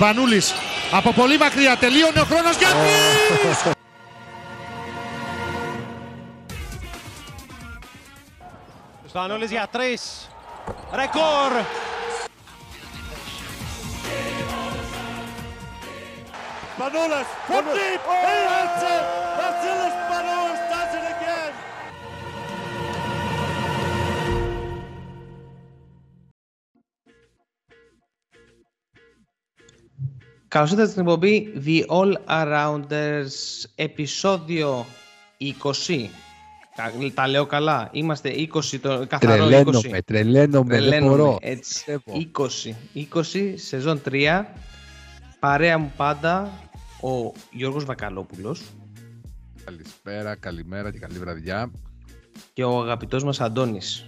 Σπανούλης από πολύ μακριά τελείωνε ο χρόνος για Σπανούλης για τρεις. Ρεκόρ. Manolas from deep. Καλώς ήρθατε στην εκπομπή The All Arounders, επεισόδιο 20. Τα, τα λέω καλά. Είμαστε 20, το καθαρό 20. Τρελαίνομαι, τρελαίνομαι, δεν Τρελαίνομαι, μπορώ. Έτσι, Πιστεύω. 20, 20, σεζόν 3. Παρέα μου πάντα ο Γιώργος Βακαλόπουλος Καλησπέρα, καλημέρα και καλή βραδιά. και ο αγαπητός μας Αντώνης.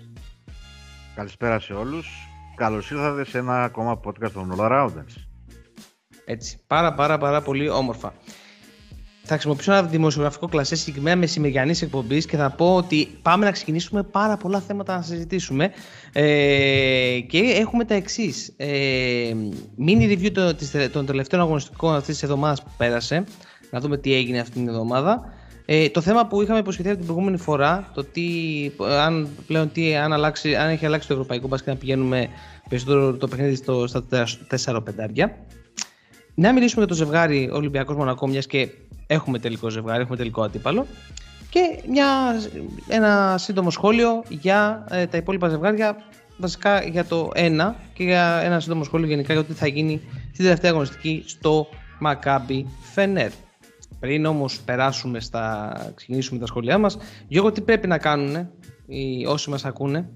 Καλησπέρα σε όλους. Καλώς ήρθατε σε ένα ακόμα podcast των All Arounders. Έτσι, πάρα πάρα πάρα πολύ όμορφα. Θα χρησιμοποιήσω ένα δημοσιογραφικό κλασέ συγκεκριμένα μεσημεριανή εκπομπής και θα πω ότι πάμε να ξεκινήσουμε πάρα πολλά θέματα να συζητήσουμε. Ε, και έχουμε τα εξής. Ε, mini review των, της- των τελευταίων αγωνιστικών αυτής της εβδομάδας που πέρασε. Να δούμε τι έγινε αυτή την εβδομάδα. Ε, το θέμα που είχαμε υποσχεθεί από την προηγούμενη φορά, το τι, αν πλέον τι, αν, αλλάξει, αν έχει αλλάξει το ευρωπαϊκό μπάσκετ να πηγαίνουμε περισσότερο το παιχνίδι στο, στα 4 πεντάρια. Να μιλήσουμε για το ζευγάρι Ολυμπιακός Μονακό, μιας και έχουμε τελικό ζευγάρι, έχουμε τελικό αντίπαλο. Και μια, ένα σύντομο σχόλιο για ε, τα υπόλοιπα ζευγάρια, βασικά για το ένα και για ένα σύντομο σχόλιο γενικά για το τι θα γίνει στην τελευταία αγωνιστική στο Maccabi Φενέρ. Πριν όμως περάσουμε στα, ξεκινήσουμε τα σχόλιά μας, Γιώργο τι πρέπει να κάνουν οι, όσοι μας ακούνε;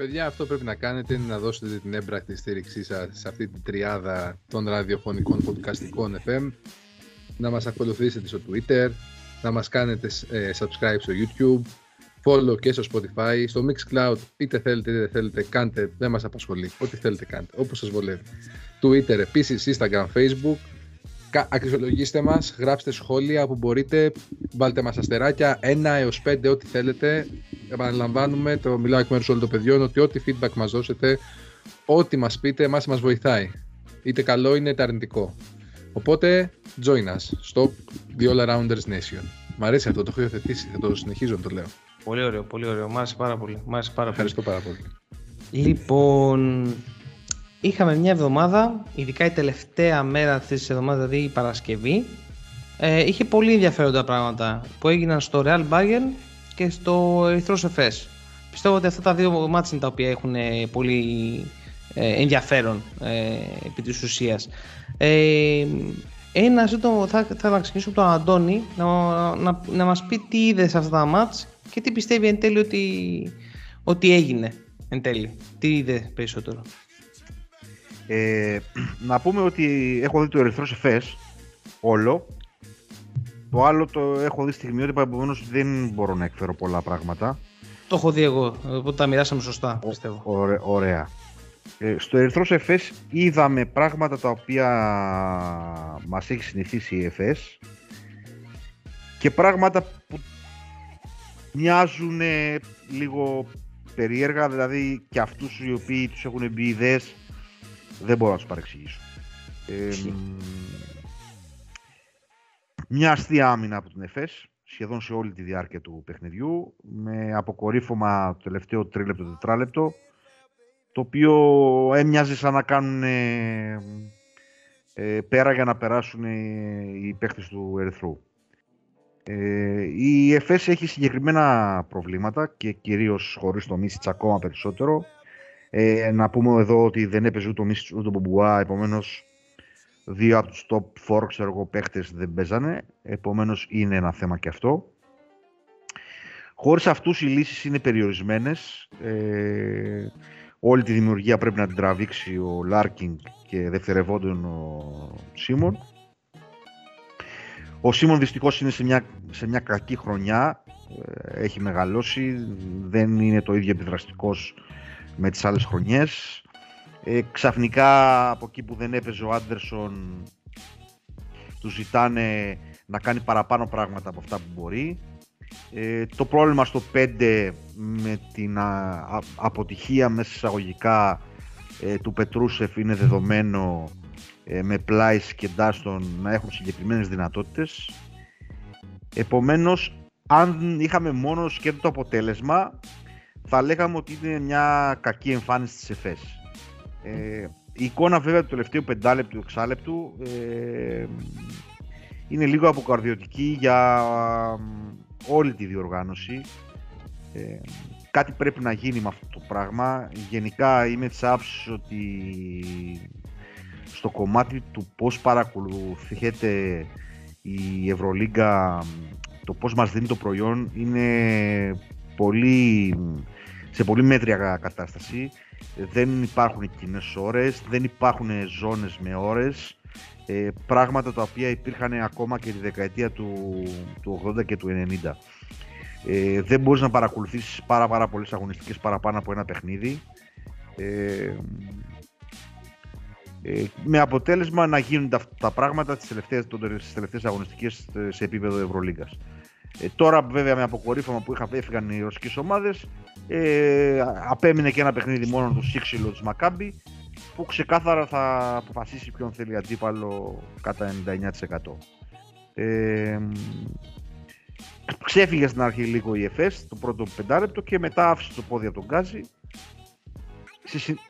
Παιδιά, αυτό πρέπει να κάνετε είναι να δώσετε την έμπρακτη στήριξή σας σε αυτή την τριάδα των ραδιοφωνικών podcastικών FM, να μας ακολουθήσετε στο Twitter, να μας κάνετε ε, subscribe στο YouTube, follow και στο Spotify, στο Mixcloud, είτε θέλετε είτε δεν θέλετε, κάντε, δεν μας απασχολεί, ό,τι θέλετε κάντε, όπως σας βολεύει. Twitter επίσης, Instagram, Facebook, Κα- αξιολογήστε μας, γράψτε σχόλια που μπορείτε, βάλτε μας αστεράκια, 1 έως 5 ό,τι θέλετε. Επαναλαμβάνουμε, το μιλάω εκ μέρους όλων των παιδιών, ότι ό,τι feedback μας δώσετε, ό,τι μας πείτε, εμάς μας βοηθάει. Είτε καλό είναι είτε αρνητικό. Οπότε, join us στο The All Arounders Nation. Μ' αρέσει αυτό, το έχω υιοθετήσει, θα το συνεχίζω να το λέω. Πολύ ωραίο, πολύ ωραίο. Μ' άρεσε πάρα πολύ. Μ' άρεσε πάρα πολύ. Ευχαριστώ πάρα πολύ. Λοιπόν, είχαμε μια εβδομάδα, ειδικά η τελευταία μέρα αυτή της εβδομάδας, δηλαδή η Παρασκευή. Ε, είχε πολύ ενδιαφέροντα πράγματα που έγιναν στο Real Bayern και στο Ερυθρός Εφές. Πιστεύω ότι αυτά τα δύο μάτια είναι τα οποία έχουν ε, πολύ ε, ενδιαφέρον ε, επί της ουσίας. Ε, ένα σύντομο, θα, θα να ξεκινήσω από τον Αντώνη να, να, να μας πει τι είδε σε αυτά τα μάτς και τι πιστεύει εν τέλει ότι, ότι έγινε εν τέλει. Τι είδε περισσότερο. Ε, να πούμε ότι έχω δει το Ερυθρός Εφές όλο. Το άλλο το έχω δει στιγμιότυπα, επομένως δεν μπορώ να εκφέρω πολλά πράγματα. Το έχω δει εγώ, οπότε τα μοιράσαμε σωστά, πιστεύω. Ωρα- ωραία. Ε, στο Ερυθρός Εφές είδαμε πράγματα τα οποία μας έχει συνηθίσει η Εφές και πράγματα που μοιάζουν ε, λίγο περίεργα, δηλαδή και αυτούς οι οποίοι τους έχουν μπει ιδέες δεν μπορώ να τους παρεξηγήσω. Ε, Ισχύει. μ, μια αστεία άμυνα από την ΕΦΕΣ, σχεδόν σε όλη τη διάρκεια του παιχνιδιού, με αποκορύφωμα το τελευταίο τρίλεπτο, τετράλεπτο, το οποίο έμοιαζε σαν να κάνουν ε, ε, πέρα για να περάσουν ε, οι παίχτες του Ερυθρού. Ε, η ΕΦΕΣ έχει συγκεκριμένα προβλήματα και κυρίως χωρίς το Μίσιτς ακόμα περισσότερο. Ε, να πούμε εδώ ότι δεν έπαιζε ούτε ο Μίσιτς ούτε ο Μπομπουά, επομένως δύο από τους top 4 ξέρω εγώ, παίχτες δεν παίζανε, επομένως είναι ένα θέμα και αυτό. Χωρίς αυτούς οι λύσεις είναι περιορισμένες. Ε, όλη τη δημιουργία πρέπει να την τραβήξει ο Λάρκιν και δευτερευόντως ο Σιμόν. Ο Σιμόν δυστυχώς είναι σε μια, σε μια κακή χρονιά, ε, έχει μεγαλώσει, δεν είναι το ίδιο επιδραστικός με τις άλλες χρονιές. Ε, ξαφνικά από εκεί που δεν έπαιζε ο Άντερσον τους ζητάνε να κάνει παραπάνω πράγματα από αυτά που μπορεί. Ε, το πρόβλημα στο 5 με την α, α- αποτυχία μέσα εισαγωγικά ε, του Πετρούσεφ είναι δεδομένο ε, με Πλάις και Ντάστον να έχουν συγκεκριμένες δυνατότητες. Επομένως, αν είχαμε μόνο σκέτο το αποτέλεσμα, θα λέγαμε ότι είναι μια κακή εμφάνιση της ΕΦΕΣ. Ε, η εικόνα βέβαια του τελευταίου πεντάλεπτου, εξάλεπτου ε, είναι λίγο αποκαρδιωτική για όλη τη διοργάνωση. Ε, κάτι πρέπει να γίνει με αυτό το πράγμα. Γενικά είμαι της άψης ότι στο κομμάτι του πώς παρακολουθείτε η Ευρωλίγκα, το πώς μας δίνει το προϊόν είναι πολύ, σε πολύ μέτρια κατάσταση. Δεν υπάρχουν κοινές ώρες, δεν υπάρχουν ζώνες με ώρες. Ε, πράγματα τα οποία υπήρχαν ακόμα και τη δεκαετία του, του 80 και του 90. Ε, δεν μπορείς να παρακολουθήσεις πάρα, πάρα πολλές αγωνιστικές παραπάνω από ένα παιχνίδι. Ε, ε, με αποτέλεσμα να γίνουν τα, τα πράγματα τις τελευταίες, τις τελευταίες αγωνιστικές ε, σε επίπεδο Ευρωλίγκας. Ε, τώρα βέβαια με αποκορύφωμα που είχαν έφυγαν οι ρωσικές ομάδες ε, απέμεινε και ένα παιχνίδι μόνο του Σίξιλο της Μακάμπη που ξεκάθαρα θα αποφασίσει ποιον θέλει αντίπαλο κατά 99%. Ε, ξέφυγε στην αρχή λίγο η ΕΦΕΣ το πρώτο πεντάλεπτο και μετά άφησε το πόδι από τον Γκάζι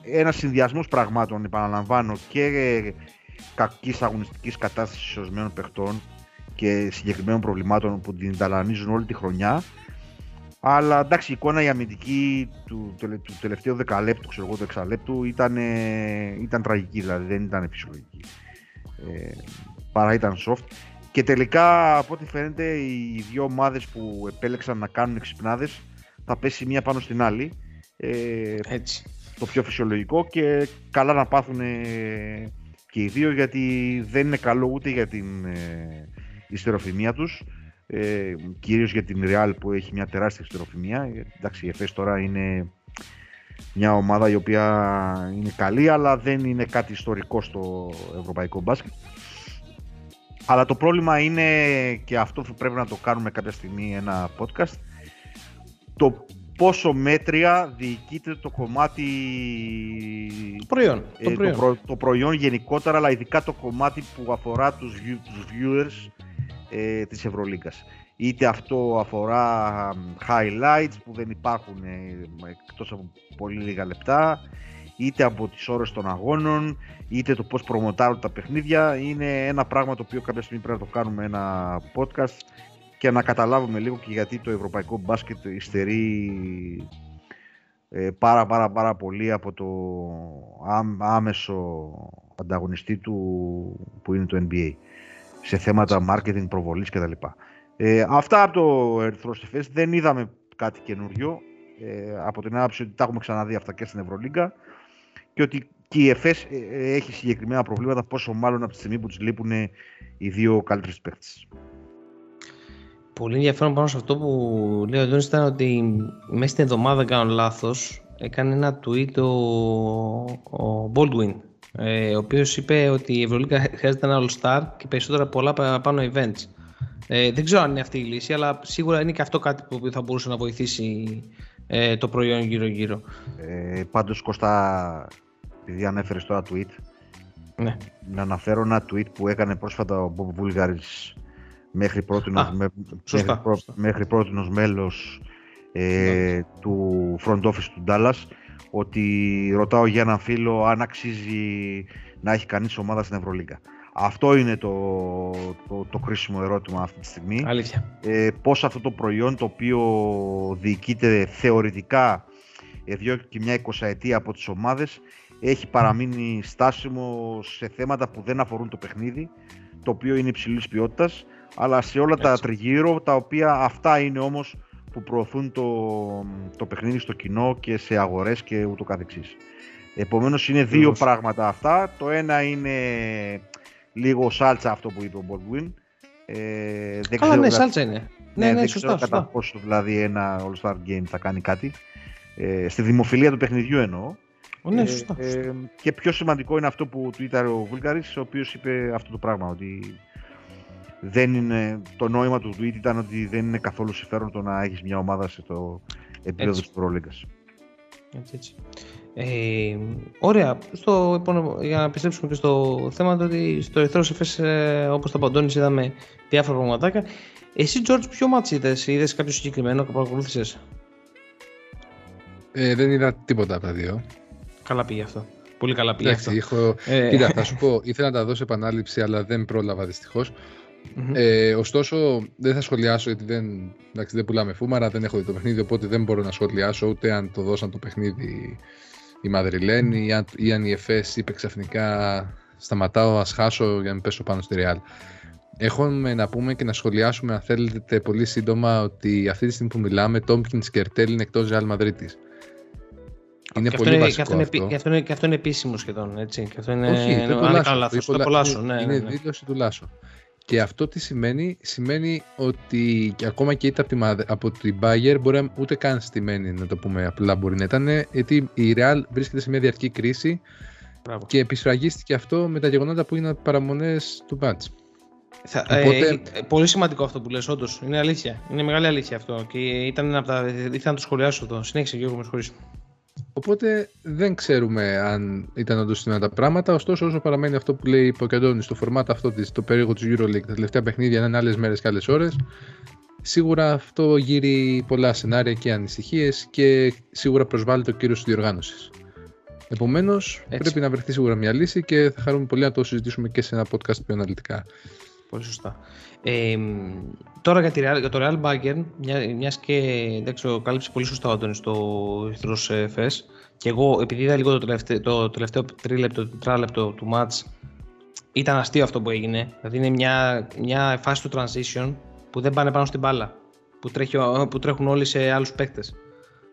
ένας συνδυασμός πραγμάτων, επαναλαμβάνω, και κακής αγωνιστικής κατάστασης ορισμένων παιχτών και συγκεκριμένων προβλημάτων που την ταλανίζουν όλη τη χρονιά. Αλλά εντάξει, η εικόνα η αμυντική του, του τελευταίου δεκαλέπτου, ξέρω εγώ, του εξαλέπτου ήταν, ήταν τραγική, δηλαδή δεν ήταν φυσιολογική. Ε, παρά ήταν soft. Και τελικά, από ό,τι φαίνεται, οι δύο ομάδες που επέλεξαν να κάνουν εξυπνάδες θα πέσει μία πάνω στην άλλη. Ε, Έτσι το πιο φυσιολογικό και καλά να πάθουν και οι δύο γιατί δεν είναι καλό ούτε για την ε, ιστεροφημία τους ε, κυρίως για την Real που έχει μια τεράστια ιστεροφημία εντάξει η ΕΦΕΣ τώρα είναι μια ομάδα η οποία είναι καλή αλλά δεν είναι κάτι ιστορικό στο ευρωπαϊκό μπάσκετ αλλά το πρόβλημα είναι και αυτό που πρέπει να το κάνουμε κάποια στιγμή ένα podcast το πόσο μέτρια διοικείται το κομμάτι... Το προϊόν. Ε, το, προϊόν. Το, προϊόν γενικότερα, αλλά ειδικά το κομμάτι που αφορά τους, τους viewers ε, της Ευρωλίγκας. Είτε αυτό αφορά highlights που δεν υπάρχουν ε, εκτός από πολύ λίγα λεπτά, είτε από τις ώρες των αγώνων, είτε το πώς προμοτάρουν τα παιχνίδια. Είναι ένα πράγμα το οποίο κάποια στιγμή πρέπει να το κάνουμε ένα podcast και να καταλάβουμε λίγο και γιατί το ευρωπαϊκό μπάσκετ υστερεί ε, πάρα πάρα πάρα πολύ από το άμεσο ανταγωνιστή του που είναι το NBA σε θέματα marketing, προβολής κτλ. Ε, αυτά από το Ερυθρό Εφές δεν είδαμε κάτι καινούριο. Ε, από την άποψη ότι τα έχουμε ξαναδεί αυτά και στην Ευρωλίγκα. Και ότι και η ΕΦΕΣ ε, έχει συγκεκριμένα προβλήματα πόσο μάλλον από τη στιγμή που τους λείπουν οι δύο καλύτερες παίχτες πολύ ενδιαφέρον πάνω σε αυτό που λέει ο Αντώνης ήταν ότι μέσα στην εβδομάδα, κάνω λάθος, έκανε ένα tweet ο, ο Baldwin, ε, ο οποίος είπε ότι η Ευρωλίγκα χρειάζεται ένα All-Star και περισσότερα πολλά παραπάνω events. Ε, δεν ξέρω αν είναι αυτή η λύση, αλλά σίγουρα είναι και αυτό κάτι που θα μπορούσε να βοηθήσει ε, το προϊόν γύρω-γύρω. Ε, πάντως, Κώστα, επειδή ανέφερες τώρα tweet, ναι. να αναφέρω ένα tweet που έκανε πρόσφατα ο Bob Βούλγαρης μέχρι πρώτη μέχρι, μέλος ε, του front office του Dallas ότι ρωτάω για έναν φίλο αν αξίζει να έχει κανείς ομάδα στην Ευρωλίγκα. Αυτό είναι το, το, το κρίσιμο ερώτημα αυτή τη στιγμή. Αλήθεια. Ε, πώς αυτό το προϊόν το οποίο διοικείται θεωρητικά εδώ και μια εικοσαετία από τις ομάδες έχει παραμείνει στάσιμο σε θέματα που δεν αφορούν το παιχνίδι το οποίο είναι υψηλής ποιότητας αλλά σε όλα τα τριγύρω, τα οποία αυτά είναι όμως που προωθούν το, το παιχνίδι στο κοινό και σε αγορές και ούτω καθεξής. Επομένως είναι δύο πράγματα αυτά. Το ένα είναι λίγο σάλτσα αυτό που είπε ο Baldwin. Ε, δεν Καλά, ναι, σάλτσα είναι. Ναι, ναι, ναι, δεν σωστά, ξέρω κατά πόσο δηλαδή ένα All-Star Game θα κάνει κάτι. Ε, στη δημοφιλία του παιχνιδιού εννοώ. Ναι, σωστά, ε, και πιο σημαντικό είναι αυτό που του ήταν ο Βουλγαρής, ο οποίος είπε αυτό το πράγμα, ότι δεν είναι, το νόημα του tweet ήταν ότι δεν είναι καθόλου συμφέρον το να έχεις μια ομάδα σε το επίπεδο της Πρόλιγκας. Έτσι, έτσι. Ε, ωραία. Στο επόμενο, για να επιστρέψουμε και στο θέμα του ότι στο Ερυθρό Εφές, ε, όπως τα παντώνεις, είδαμε διάφορα πραγματάκια. Εσύ, George, ποιο μάτς είδες, είδες κάποιο συγκεκριμένο και παρακολούθησες; Ε, δεν είδα τίποτα από τα δύο. Καλά πήγε αυτό. Πολύ καλά πήγε Εντάξει, αυτό. έχω... Ε. Κοίτα, θα σου πω, ήθελα να τα δώσω επανάληψη, αλλά δεν πρόλαβα δυστυχώς. Ε, ωστόσο, δεν θα σχολιάσω γιατί δεν, εντάξει, δεν πουλάμε φούμαρα, δεν έχω δει το παιχνίδι, οπότε δεν μπορώ να σχολιάσω ούτε αν το δώσαν το παιχνίδι η Μαδριλέν ή αν, ή αν η ΕΦΕΣ είπε ξαφνικά σταματάω, ας χάσω για να μην πέσω πάνω στη Ρεάλ. Έχουμε να πούμε και να σχολιάσουμε αν θέλετε πολύ σύντομα ότι αυτή τη στιγμή που μιλάμε Τόμκινς και Ερτέλ είναι εκτός Ρεάλ Μαδρίτης. Είναι Και πολύ αυτό, βασικό και αυτό, είναι, αυτό. επί- και αυτό, είναι, και αυτό είναι επίσημο σχεδόν. Έτσι. Και αυτό είναι, Όχι, είναι, δεν αν του δεν Λάσο. κάνω λάθος, Το το είπε ο Λα- Λάσο, ναι, Είναι ναι, ναι. δήλωση του Λάσο. Και αυτό τι σημαίνει, σημαίνει ότι και ακόμα και είτε από, τη, Μαδ- από την Bayer μπορεί να- ούτε καν στημένη να το πούμε απλά μπορεί να ήταν, γιατί η Real βρίσκεται σε μια διαρκή κρίση Μπράβο. και επισφραγίστηκε αυτό με τα γεγονότα που είναι παραμονές του μπάτς. Θα, Οπότε- ε, ε, πολύ σημαντικό αυτό που λες, όντως. Είναι αλήθεια. Είναι μεγάλη αλήθεια αυτό. Και ήταν ένα από τα. ήθελα να το σχολιάσω εδώ. Συνέχισε, Γιώργο, με συγχωρείς. Οπότε δεν ξέρουμε αν ήταν όντως σημαντικά τα πράγματα. Ωστόσο, όσο παραμένει αυτό που λέει ο Καντώνη στο φορμάτα αυτό της, το περίεργο του EuroLeague, τα τελευταία παιχνίδια να είναι άλλες μέρες και άλλες ώρες, σίγουρα αυτό γύρει πολλά σενάρια και ανησυχίες και σίγουρα προσβάλλει το κύριος της διοργάνωσης. Επομένως, πρέπει να βρεθεί σίγουρα μια λύση και θα χαρούμε πολύ να το συζητήσουμε και σε ένα podcast πιο αναλυτικά. Πολύ σωστά. Ε, τώρα για, τη Real, για το Real Bayern, μια, μιας και εντάξει, το κάλυψε πολύ σωστά ο Αντώνης στο Ερυθρός ε, Φες και εγώ επειδή είδα λίγο το τελευταίο, το τελευταίο τρίλεπτο, τετράλεπτο του match ήταν αστείο αυτό που έγινε. Δηλαδή είναι μια, μια φάση του transition που δεν πάνε πάνω στην μπάλα. Που, τρέχει, ο- που τρέχουν όλοι σε άλλους παίκτες.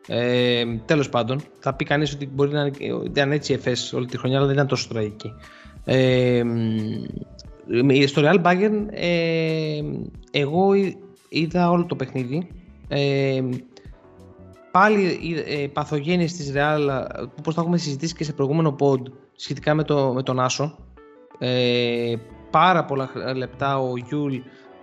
Ε, Τέλος πάντων, θα πει κανείς ότι μπορεί να είναι- ήταν έτσι η ΕΦΕΣ όλη τη χρονιά, αλλά δεν ήταν τόσο τραγική. Ε, μ, στο Real Bayern, ε, εγώ εί- είδα όλο το παιχνίδι. Ε, πάλι η ε, παθογένειες της Real, όπως το έχουμε συζητήσει και σε προηγούμενο pod σχετικά με, το, με τον Άσο. Ε, πάρα πολλά χ- λεπτά ο Γιούλ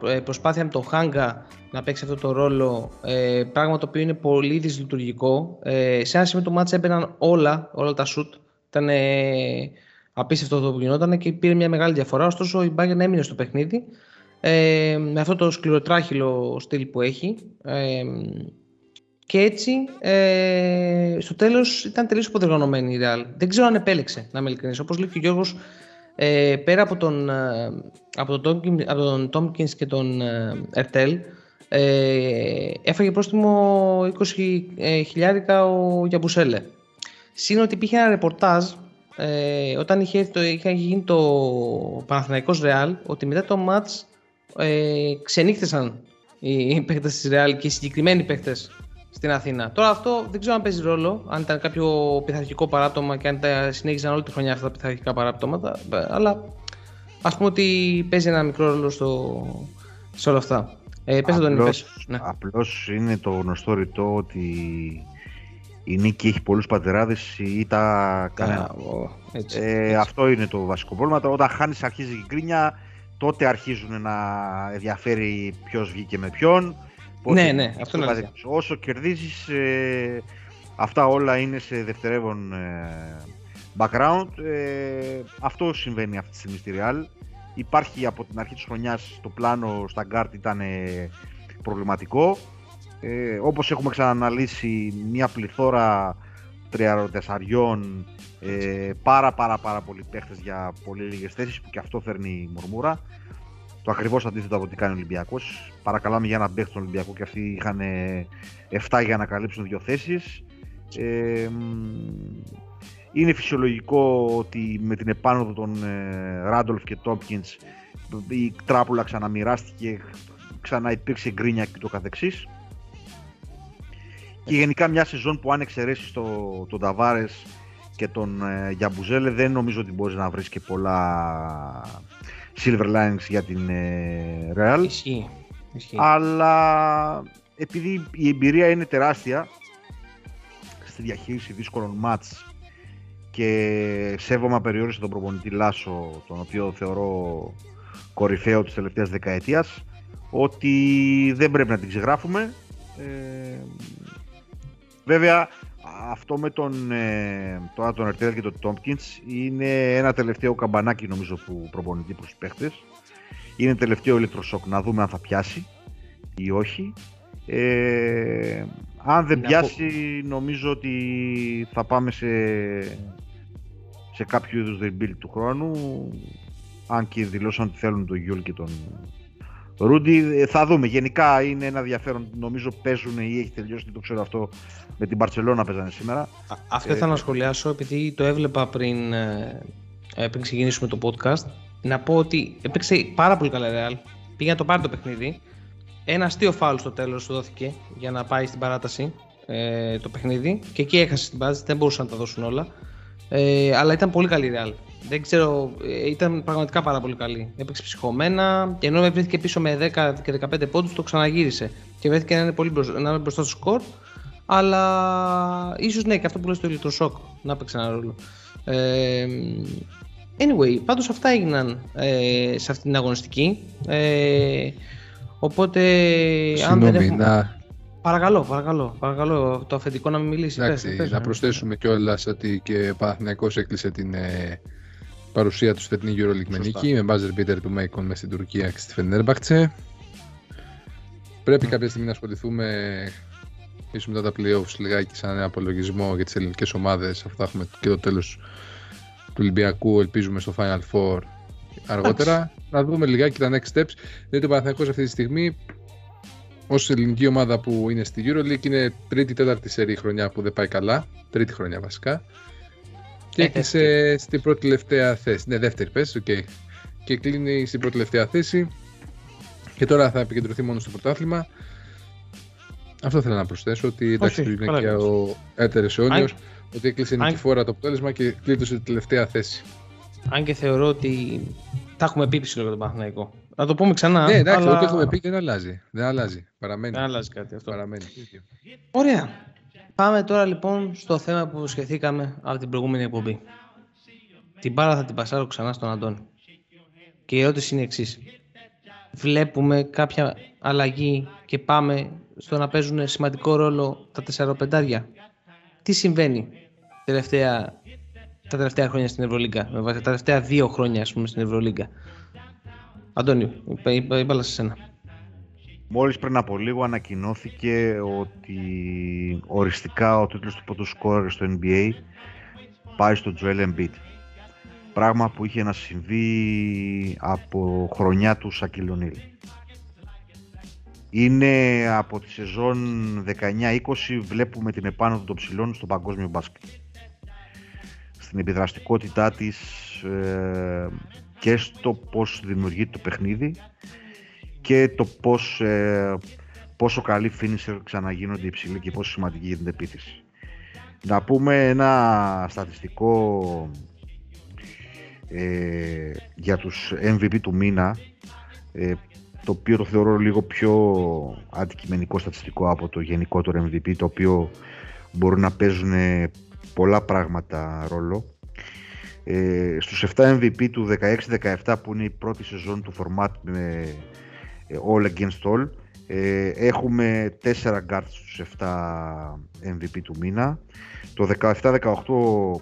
ε, προσπάθεια με τον Χάγκα να παίξει αυτό το ρόλο, ε, πράγμα το οποίο είναι πολύ δυσλειτουργικό. Ε, σε ένα σημείο του μάτς έμπαιναν όλα, όλα τα σουτ. Ήταν ε, απίστευτο αυτό που γινόταν και πήρε μια μεγάλη διαφορά. Ωστόσο η Bayern έμεινε στο παιχνίδι ε, με αυτό το σκληροτράχυλο στυλ που έχει. Ε, και έτσι ε, στο τέλος ήταν τελείως υποδιοργανωμένη η Real. Δεν ξέρω αν επέλεξε να είμαι ειλικρινής. Όπως λέει και ο Γιώργος, ε, πέρα από τον, ε, από τον, Tompkins, από τον Tompkins και τον ε, Ερτέλ ε, έφαγε πρόστιμο 20 ε, χιλιάρικα ο Γιαμπουσέλε. Συν ότι υπήρχε ένα ρεπορτάζ ε, όταν είχε, έρθει το, είχε γίνει το Παναθηναϊκός Ρεάλ ότι μετά το μάτς ε, ξενύχτησαν οι παίκτες της Ρεάλ και οι συγκεκριμένοι παίκτες στην Αθήνα. Τώρα αυτό δεν ξέρω αν παίζει ρόλο, αν ήταν κάποιο πειθαρχικό παράπτωμα και αν τα συνέχιζαν όλη τη χρονιά αυτά τα πειθαρχικά παράπτωματα, αλλά ας πούμε ότι παίζει ένα μικρό ρόλο στο, σε όλα αυτά. Ε, πες τον Απλώς, ναι. απλώς είναι το γνωστό ρητό ότι η νίκη έχει πολλούς πατεράδες, η ήττα κανένα. Μπράβο, έτσι, Ε, έτσι. αυτό είναι το βασικό πρόβλημα. Τώρα, Όταν χάνεις αρχίζει η γκρίνια, τότε αρχίζουν να ενδιαφέρει ποιος βγήκε με ποιον. πότε Ναι, ναι, βγήκε αυτό είναι στο αλήθεια. κάθε- Όσο κερδίζεις, ε, αυτά όλα είναι σε δευτερεύον ε, background. Ε, αυτό συμβαίνει αυτή τη στιγμή στη Real. Υπάρχει από την αρχή της χρονιάς το πλάνο στα γκαρντ ήταν ε, προβληματικό. Ε, όπως έχουμε ξαναναλύσει μια πληθώρα τριαροτεσσαριών ε, πάρα πάρα πάρα πολλοί παίχτες για πολύ λίγες θέσεις που και αυτό φέρνει μουρμούρα. Το ακριβώς αντίθετο από τι κάνει ο Ολυμπιακός. Παρακαλάμε για ένα παίχτη στον Ολυμπιακό και αυτοί είχαν 7 για να καλύψουν δύο θέσεις. Ε, μ, είναι φυσιολογικό ότι με την επάνωδο των ε, Ράντολφ και Τόπκινς η τράπουλα ξαναμοιράστηκε, ξανά υπήρξε γκρίνια και το καθεξής. Και γενικά μια σεζόν που αν εξαιρέσεις το, τον Ταβάρες και τον ε, Γιαμπουζέλε δεν νομίζω ότι μπορείς να βρεις και πολλά silver linings για την ε, Real. Ισχύει. Ισχύει. Αλλά επειδή η εμπειρία είναι τεράστια στη διαχείριση δύσκολων μάτς και σέβομαι απεριόριστα τον προπονητή Λάσο, τον οποίο θεωρώ κορυφαίο της τελευταίας δεκαετίας, ότι δεν πρέπει να την ξεγράφουμε. Ε, βέβαια, αυτό με τον, ε, τώρα τον Αρτέδα και τον Τόμπκινς είναι ένα τελευταίο καμπανάκι νομίζω που προπονητή προς τους παίχτες. Είναι τελευταίο ηλεκτροσόκ να δούμε αν θα πιάσει ή όχι. Ε, αν δεν Να πιάσει νομίζω ότι θα πάμε σε, σε κάποιο είδους rebuild του χρόνου αν και δηλώσαν ότι θέλουν τον Γιούλ και τον Ρούντι. Ε, Θα δούμε. Γενικά είναι ένα ενδιαφέρον. Νομίζω παίζουν ή έχει τελειώσει, δεν το ξέρω αυτό. Με την Παρσελώνα παίζανε σήμερα. Α- Αυτό ήθελα να σχολιάσω επειδή το έβλεπα πριν, ε, ε, πριν ξεκινήσουμε το podcast. Να πω ότι έπαιξε πάρα πολύ καλά η Real. Πήγε να το πάρει το παιχνίδι. Ένα αστείο φάουλ στο τέλος του δόθηκε για να πάει στην παράταση ε, το παιχνίδι. Και εκεί έχασε την παράταση, δεν μπορούσαν να τα δώσουν όλα. Ε, αλλά ήταν πολύ καλή η Real. Δεν ξέρω, ε, ήταν πραγματικά πάρα πολύ καλή. Έπαιξε ψυχωμένα και ενώ βρέθηκε πίσω με 10 και 15 πόντους, το ξαναγύρισε. Και βρέθηκε να είναι, πολύ μπροστά, να είναι μπροστά στο σκορ. Αλλά ίσως ναι, και αυτό που λες το ηλεκτροσόκ να έπαιξε ένα ρόλο. Ε, anyway, πάντως αυτά έγιναν ε, σε αυτή την αγωνιστική. Ε, οπότε, αν δεν Συγγνώμη, έχουμε... να, Παρακαλώ, παρακαλώ, παρακαλώ, το αφεντικό να μην μιλήσει. εντάξει, Πες, πες, να ναι. προσθέσουμε κιόλας ότι και ο Παναθηναϊκός έκλεισε την ε, παρουσία τους στη φετινή EuroLeague με Σωστά. νίκη, με buzzer beater του Μέικον μες στην Τουρκία και στη Φενέρμπαχτσε. Πρέπει κάποια στιγμή να ασχοληθούμε ίσως μετά τα playoffs λιγάκι σαν ένα απολογισμό για τις ελληνικές ομάδες. Αφού θα έχουμε και το τέλος του Ολυμπιακού ελπίζουμε στο Final Four αργότερα. Να δούμε λιγάκι τα next steps. Διότι ο Παναθηναϊκός αυτή τη στιγμή. Ως ελληνική ομάδα που είναι στη EuroLeague είναι τρίτη-τέταρτη σερί χρονιά που δεν πάει καλά. Τρίτη χρονιά βασικά και Ε, έκλεισε στην πρώτη τελευταία θέση ναι δεύτερη πες, οκ και κλείνει στην πρώτη τελευταία θέση και τώρα θα επικεντρωθεί μόνο στο πρωτάθλημα αυτό θέλω να προσθέσω ότι εντάξει Όχι, του είναι καλά και κάνεις. ο έτερος αιώνιος Αν- ότι έκλεισε αν- νικηφόρα το αποτέλεσμα και γλίτωσε τη τελευταία θέση. Αν και θεωρώ ότι τα έχουμε πει ψηλό για τον Παναθηναϊκό. Να το πούμε ξανά. ναι, εντάξει, αλλά... ό,τι έχουμε πει δεν αλλάζει. Δεν αλλάζει. Παραμένει. Δεν αλλάζει κάτι αυτό. Παραμένει. Ωραία. Πάμε τώρα λοιπόν στο θέμα που σχεθήκαμε από την προηγούμενη εκπομπή. Την μπάρα θα την πασάρω ξανά στον Αντώνη. Και η ερώτηση είναι η εξής. Βλέπουμε κάποια αλλαγή και πάμε στο να παίζουν σημαντικό ρόλο τα 4-5. Τι συμβαίνει τελευταία, τα τελευταία χρόνια στην Ευρωλίγκα, με βάση τα τελευταία δύο χρόνια ας πούμε στην Ευρωλίγκα; Αντώνη, είπα, είπα, είπα σε σένα. Μόλις πριν από λίγο ανακοινώθηκε ότι οριστικά ο τίτλος του πρώτου σκόρερ στο NBA πάει στο Joel Embiid. Πράγμα που είχε να συμβεί από χρονιά του Σακίλ O'Neal. Είναι από τη σεζόν 19-20 βλέπουμε την επάνωδο των ψηλών στο παγκόσμιο μπάσκετ. Στην επιδραστικότητά της ε, και στο πώς δημιουργεί το παιχνίδι και το πώς, ε, πόσο καλή finisher ξαναγίνονται υψηλοί και πόσο σημαντική για την επίθεση. Να πούμε ένα στατιστικό ε, για τους MVP του μήνα ε, το οποίο το θεωρώ λίγο πιο αντικειμενικό στατιστικό από το γενικότερο MVP το οποίο μπορούν να παίζουν πολλά πράγματα ρόλο ε, στους 7 MVP του 16-17 που είναι η πρώτη σεζόν του format με ε, all against all. Ε, έχουμε 4 guards στους 7 MVP του μήνα. Το 17-18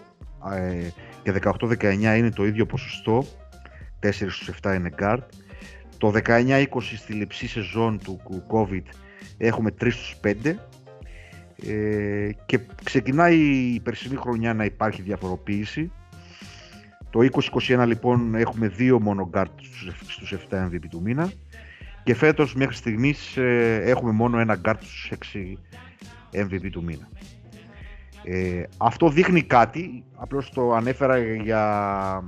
ε, και 18-19 είναι το ίδιο ποσοστό. 4 στους 7 είναι guard. Το 19-20 στη λειψή σεζόν του COVID έχουμε 3 στους 5 ε, και ξεκινάει η περσινή χρονιά να υπάρχει διαφοροποίηση. Το 2021 λοιπόν έχουμε δύο μόνο guard στους- στους 7 MVP του μήνα και φέτος μέχρι στιγμής ε, έχουμε μόνο ένα guard στους 6 MVP του μήνα. Ε, αυτό δείχνει κάτι, απλώς το ανέφερα για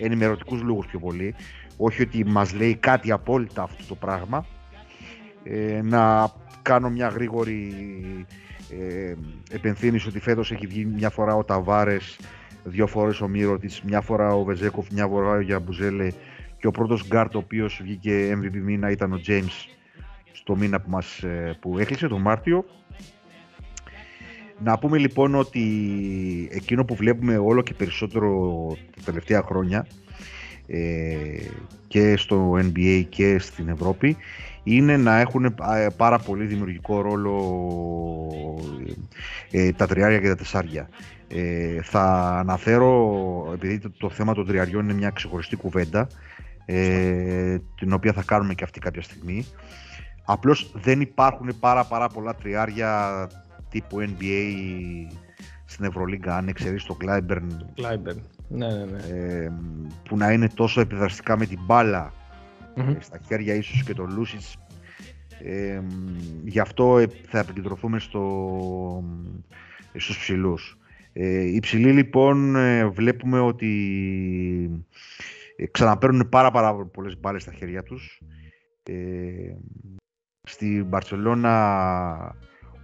ενημερωτικούς λόγους πιο πολύ, όχι ότι μας λέει κάτι απόλυτα αυτό το πράγμα. Ε, να κάνω μια γρήγορη ε, υπενθύμιση ότι φέτος έχει βγει μια φορά ο Ταβάρες, δύο φορές ο Μίροτιτς, μια φορά ο Βεζένκοφ, μια φορά ο Γιαμπουσέλε και ο πρώτος γκάρτ ο οποίος βγήκε MVP μήνα ήταν ο James στο μήνα που, μας, ε, που έκλεισε, τον Μάρτιο. Να πούμε λοιπόν ότι εκείνο που βλέπουμε όλο και περισσότερο τα τελευταία χρόνια ε, και στο NBA και στην Ευρώπη είναι να έχουν ε, πάρα πολύ δημιουργικό ρόλο ε, τα τριάρια και τα τεσσάρια. Ε, θα αναφέρω, επειδή το, το, θέμα των τριαριών είναι μια ξεχωριστή κουβέντα, ε, την οποία θα κάνουμε και αυτή κάποια στιγμή. Απλώς δεν υπάρχουν πάρα πάρα πολλά τριάρια τύπου NBA στην Ευρωλίγκα, αν εξαιρείς το Clyburn, ναι, ναι, ναι. Ε, που να είναι τόσο επιδραστικά με την μπάλα στα χέρια ίσως και το Λούσιτς. Ε, γι' αυτό ε, θα επικεντρωθούμε στο, στους ψηλούς. Ε, οι ψηλοί λοιπόν ε, βλέπουμε ότι ε, ξαναπαίρνουν πάρα, πάρα πολλές μπάλες στα χέρια τους. Ε, στη Μπαρσελώνα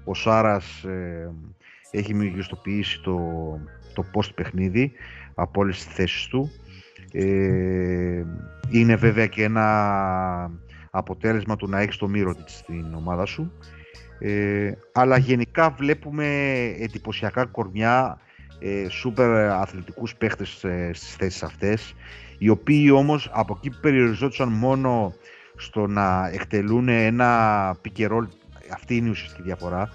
ο Σάρας ε, έχει μεγιστοποιήσει το, το post παιχνίδι από όλες τις θέσεις του. Ε, είναι βέβαια και ένα αποτέλεσμα του να έχεις το μύρο στην ομάδα σου. Ε, αλλά γενικά βλέπουμε εντυπωσιακά κορμιά, ε, σούπερ αθλητικούς παίχτες ε, στις θέσεις αυτές, οι οποίοι όμως από εκεί που περιοριζόντουσαν μόνο στο να εκτελούν ένα πικερόλ, αυτή είναι η ουσιαστική διαφορά,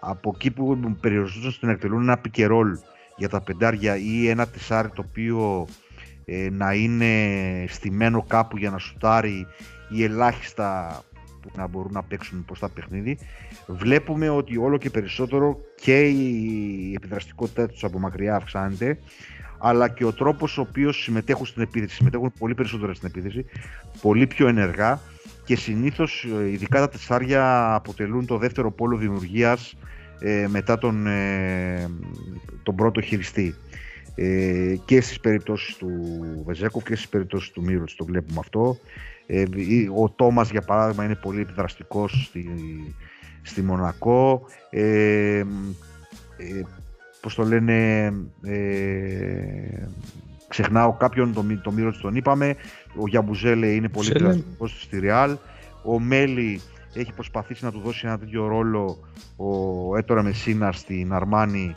από εκεί που περιοριζόντουσαν στο να εκτελούν ένα πικερόλ για τα πεντάρια ή ένα τεσάρι το οποίο ε, να είναι στημένο κάπου για να σουτάρει ή ελάχιστα που να μπορούν να παίξουν προς τα παιχνίδι βλέπουμε ότι όλο και περισσότερο και η επιδραστικότητά τους από μακριά αυξάνεται αλλά και ο τρόπος ο οποίος συμμετέχουν στην επίθεση συμμετέχουν πολύ περισσότερο στην επίθεση πολύ πιο ενεργά και συνήθως ε, ειδικά τα τεσσάρια αποτελούν το δεύτερο πόλο δημιουργίας ε, μετά τον, ε, τον πρώτο χειριστή. Ε, και στις περιπτώσεις του Βεζέκοφ και στις περιπτώσεις του Μύροτς το βλέπουμε αυτό. Ε, ο Τόμας για παράδειγμα είναι πολύ επιδραστικός στη, στη Μονακό. Ε, ε, πώς το λένε, ε, ξεχνάω κάποιον, το, το Μύροτς τον είπαμε. Ο Γιαμπουζέλε είναι πολύ επιδραστικός στη Ριάλ. Ο Μέλη έχει προσπαθήσει να του δώσει ένα τέτοιο ρόλο ο Έτορα Μεσίνα στην Αρμάνη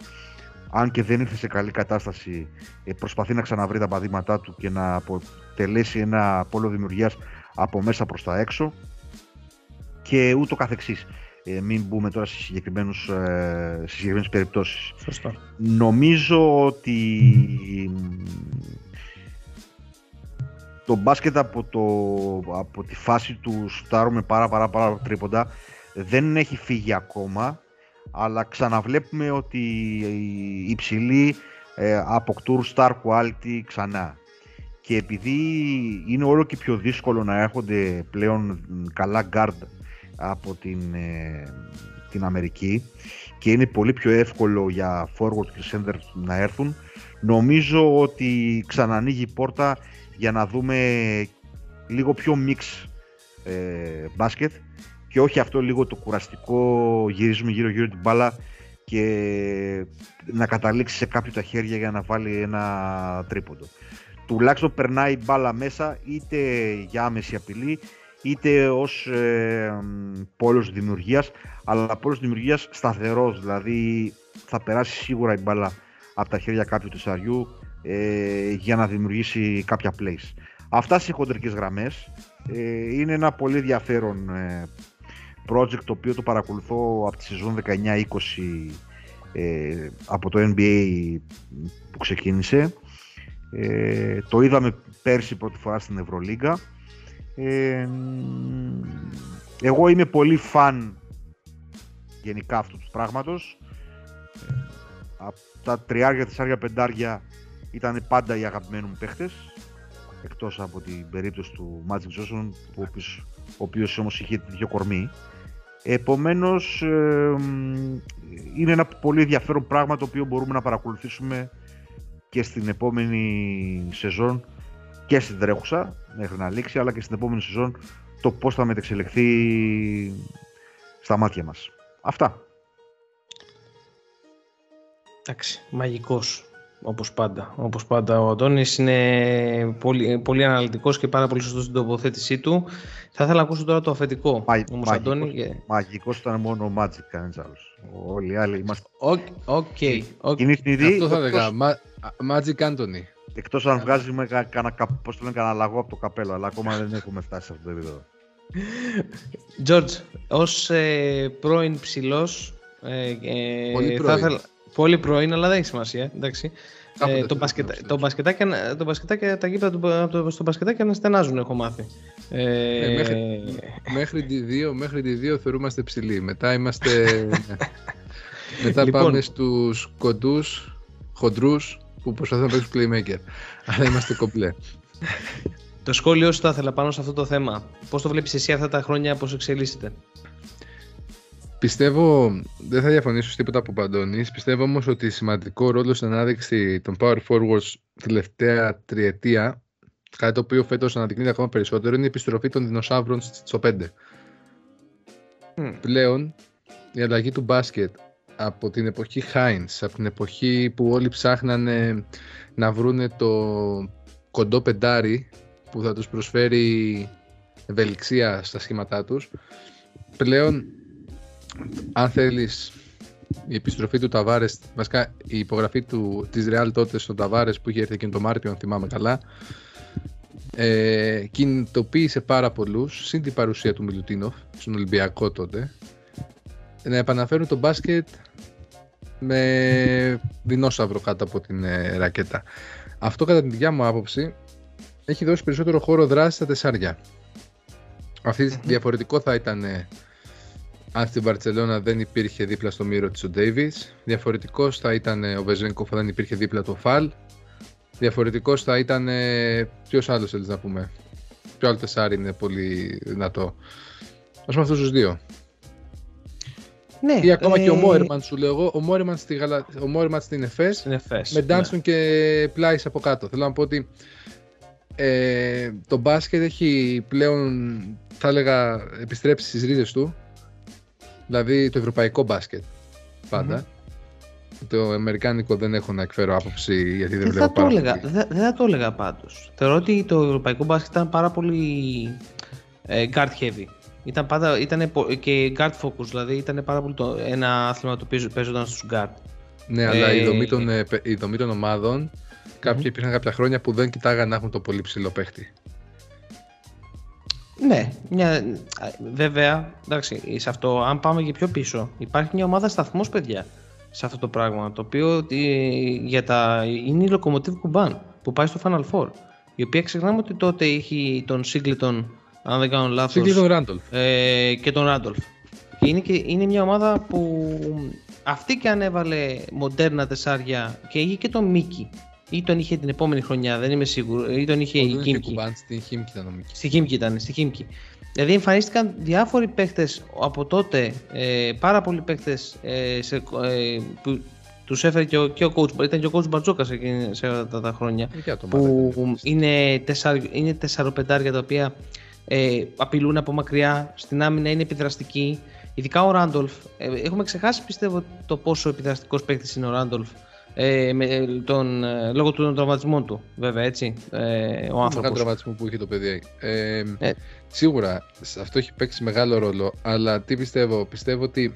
αν και δεν ήρθε σε καλή κατάσταση ε, προσπαθεί να ξαναβρει τα παδήματά του και να αποτελέσει ένα πόλο δημιουργίας από μέσα προς τα έξω και ούτω καθεξής. Ε, μην μπούμε τώρα σε, συγκεκριμένους, ε, σε συγκεκριμένες περιπτώσεις. Σωστά. Νομίζω ότι το μπάσκετ από, το, από τη φάση του σουτάρουμε πάρα πάρα πάρα τρίποντα δεν έχει φύγει ακόμα αλλά ξαναβλέπουμε ότι οι υψηλοί ε, αποκτούν star quality ξανά και επειδή είναι όλο και πιο δύσκολο να έρχονται πλέον καλά guard από την, ε, την Αμερική και είναι πολύ πιο εύκολο για forward και center να έρθουν νομίζω ότι ξανανοίγει η πόρτα για να δούμε λίγο πιο μίξ ε, μπάσκετ και όχι αυτό λίγο το κουραστικό γυρίζουμε γύρω γύρω την μπάλα και να καταλήξει σε κάποιο τα χέρια για να βάλει ένα τρίποντο. Τουλάχιστον περνάει η μπάλα μέσα είτε για άμεση απειλή είτε ως ε, πόλος δημιουργίας αλλά πόλος δημιουργίας σταθερός δηλαδή θα περάσει σίγουρα η μπάλα από τα χέρια κάποιου τεσσαριού ε, για να δημιουργήσει κάποια plays. Αυτά σε χοντρικές γραμμές. Ε, είναι ένα πολύ ενδιαφέρον ε, project το οποίο το παρακολουθώ από τη σεζόν 19-20 ε, από το NBA που ξεκίνησε. Ε, το είδαμε πέρσι πρώτη φορά στην Ευρωλίγκα. Ε, εγώ είμαι πολύ φαν γενικά αυτού του πράγματος. Από τα τριάρια, τεσσάρια, πεντάρια ήταν πάντα οι αγαπημένοι μου παίχτες εκτός από την περίπτωση του Magic Johnson ο οποίος, ο οποίος όμως είχε δύο κορμί επομένως είναι ένα πολύ ενδιαφέρον πράγμα το οποίο μπορούμε να παρακολουθήσουμε και στην επόμενη σεζόν και στην τρέχουσα μέχρι να λήξει αλλά και στην επόμενη σεζόν το πώς θα μετεξελιχθεί στα μάτια μας. Αυτά. Εντάξει, μαγικός όπως πάντα. Όπως πάντα ο Αντώνης είναι πολύ, πολύ αναλυτικός και πάρα πολύ σωστός στην τοποθέτησή του. Θα ήθελα να ακούσω τώρα το αφεντικό. Μα, όμως, μαγικός, Αντώνη, και... μαγικός ήταν μόνο ο Magic, κανένας άλλος. Όλοι οι άλλοι είμαστε... Οκ, οκ. Αυτό θα έλεγα, Magic Anthony. Εκτός αν βγάζουμε κανένα, πώς το λένε, κανένα λαγό από το καπέλο, αλλά ακόμα δεν έχουμε φτάσει σε αυτό το επίπεδο. George, ως ε, πρώην ψηλός, ε, ε, Πολύ θα πρώην. ήθελα- πολύ πρώην, αλλά δεν έχει σημασία, εντάξει. Κάποτε Ε, θα το, ήμουν μπασκετα, ψηλός. το, μπασκετάκι, το μπασκετάκι, τα γήπεδα του, από το- στο μπασκετάκι να στενάζουν, έχω μάθει. Ε, Ε, μέχρι, μέχρι τη 2 μέχρι τη 2 θεωρούμαστε ψηλοί. Μετά είμαστε. μετά Λοιπόν. πάμε στους κοντούς, χοντρούς που προσπαθούν να παίξουν playmaker. Αλλά είμαστε κομπλέ. Το σχόλιο σου θα ήθελα πάνω σε αυτό το θέμα. Πώς το βλέπεις εσύ αυτά τα χρόνια, πώς εξελίσσεται; Πιστεύω, δεν θα διαφωνήσω σε τίποτα που παντώνεις. Πιστεύω όμως ότι σημαντικό ρόλο στην ανάδειξη των power forwards τελευταία τριετία, κάτι το οποίο φέτος αναδεικνύεται ακόμα περισσότερο, είναι η επιστροφή των δεινοσαύρων στο 5. Μμ. πλέον η αλλαγή του μπάσκετ από την εποχή Heinz, από την εποχή που όλοι ψάχνανε να βρούνε το κοντό πεντάρι που θα τους προσφέρει ευελιξία στα σχήματά τους. Πλέον αν θέλεις η επιστροφή του Ταβάρες βασικά η υπογραφή του, της Real τότε στον Ταβάρες που είχε έρθει εκείνο το Μάρτιο αν θυμάμαι καλά ε, κινητοποίησε πάρα πολλούς συν την παρουσία του Μιλουτίνοφ στον Ολυμπιακό τότε να επαναφέρουν το μπάσκετ με δεινόσαυρο κάτω από την ε, ρακέτα. Αυτό κατά τη δικιά μου άποψη έχει δώσει περισσότερο χώρο δράσης στα τεσσάρια. Αυτή διαφορετικό θα ήταν ε, αν στην Βαρτσελώνα δεν υπήρχε δίπλα στο μύρο της ο Ντέιβις. Διαφορετικός θα ήταν ε, ο Βεζένκοφ αν δεν υπήρχε δίπλα το Φαλ. Διαφορετικός θα ήταν. Ε, Ποιος άλλος θέλεις να πούμε. Ποιο άλλο τεσάρι είναι πολύ δυνατό. Α πούμε αυτούς τους δύο. Ναι, Ή ακόμα και ο ε, Μόερμαν σου λέω εγώ. Ο Μόερμαν στη, Γαλα... ο Μόερμαν στην ΕΦΕΣ στην ΕΦΕΣ, με ναι. Ντάνστον και Πλάις από κάτω. Θέλω να πω ότι ε, το μπάσκετ έχει πλέον, θα έλεγα, επιστρέψει στις ρίζες του. Δηλαδή το ευρωπαϊκό μπάσκετ πάντα. Το αμερικάνικο δεν έχω να εκφέρω άποψη γιατί δεν, Δεν βλέπω θα, το πάρα έλεγα, πολύ. δεν, δεν θα το έλεγα πάντως. Θεωρώ ότι το ευρωπαϊκό μπάσκετ ήταν πάρα πολύ ε, guard heavy. Ήταν πάντα, ήταν και guard focus, δηλαδή ήταν πάρα πολύ το, ένα άθλημα το οποίο παίζονταν στους guard. Ναι, αλλά η, Ε, δομή των, ε, πε- η δομή των ομάδων κάποιοι υπήρχαν κάποια χρόνια που δεν κοιτάγαν να έχουν το πολύ ψηλό παίχτη. Ναι, μια, βέβαια, εντάξει, σε αυτό, αν πάμε και πιο πίσω, υπάρχει μια ομάδα σταθμός, παιδιά, σε αυτό το πράγμα, το οποίο ε, για τα, είναι η Locomotive Κουμπάν, που πάει στο Final Four, η οποία ξεχνάμε ότι τότε είχε τον Singleton, αν δεν κάνω λάθος, Σύγκλι τον Ράντολφ. ε, και τον Ράντολφ. Και είναι, και είναι μια ομάδα που αυτή και αν έβαλε μοντέρνα τεσσάρια και είχε και τον Μίκη, ή τον είχε την επόμενη χρονιά, δεν είμαι σίγουρο, ή τον είχε η Δεν είχε Κίμκι. κουμπάν στην Χίμκι ήταν ο Μίκης. Στη Χίμκι ήταν, στη Χίμκι. Δηλαδή εμφανίστηκαν διάφοροι παίχτες από τότε, ε, πάρα πολλοί παίχτες ε, σε, ε, που τους έφερε και ο, και ο coach, ήταν και ο coach Μπαρτζόκας εκείνη- σε αυτά τα χρόνια Δικιά του ομάδα που ήταν. είναι, τεσσάρ, είναι τεσσαροπεντάρια τα οποία ε, απειλούν από μακριά, στην άμυνα είναι επιδραστικοί. Ειδικά ο Ράντολφ. Ε, έχουμε ξεχάσει πιστεύω το πόσο επιδραστικός παίκτης είναι ο Ράντολφ. Ε, με, ε, τον, ε, λόγω του των τραυματισμών του, βέβαια, έτσι, ε, ο Τον μεγάλο άνθρωπος. τραυματισμό που είχε το παιδί. Ε, Ε. Σίγουρα σε αυτό έχει παίξει μεγάλο ρόλο, αλλά τι πιστεύω, πιστεύω ότι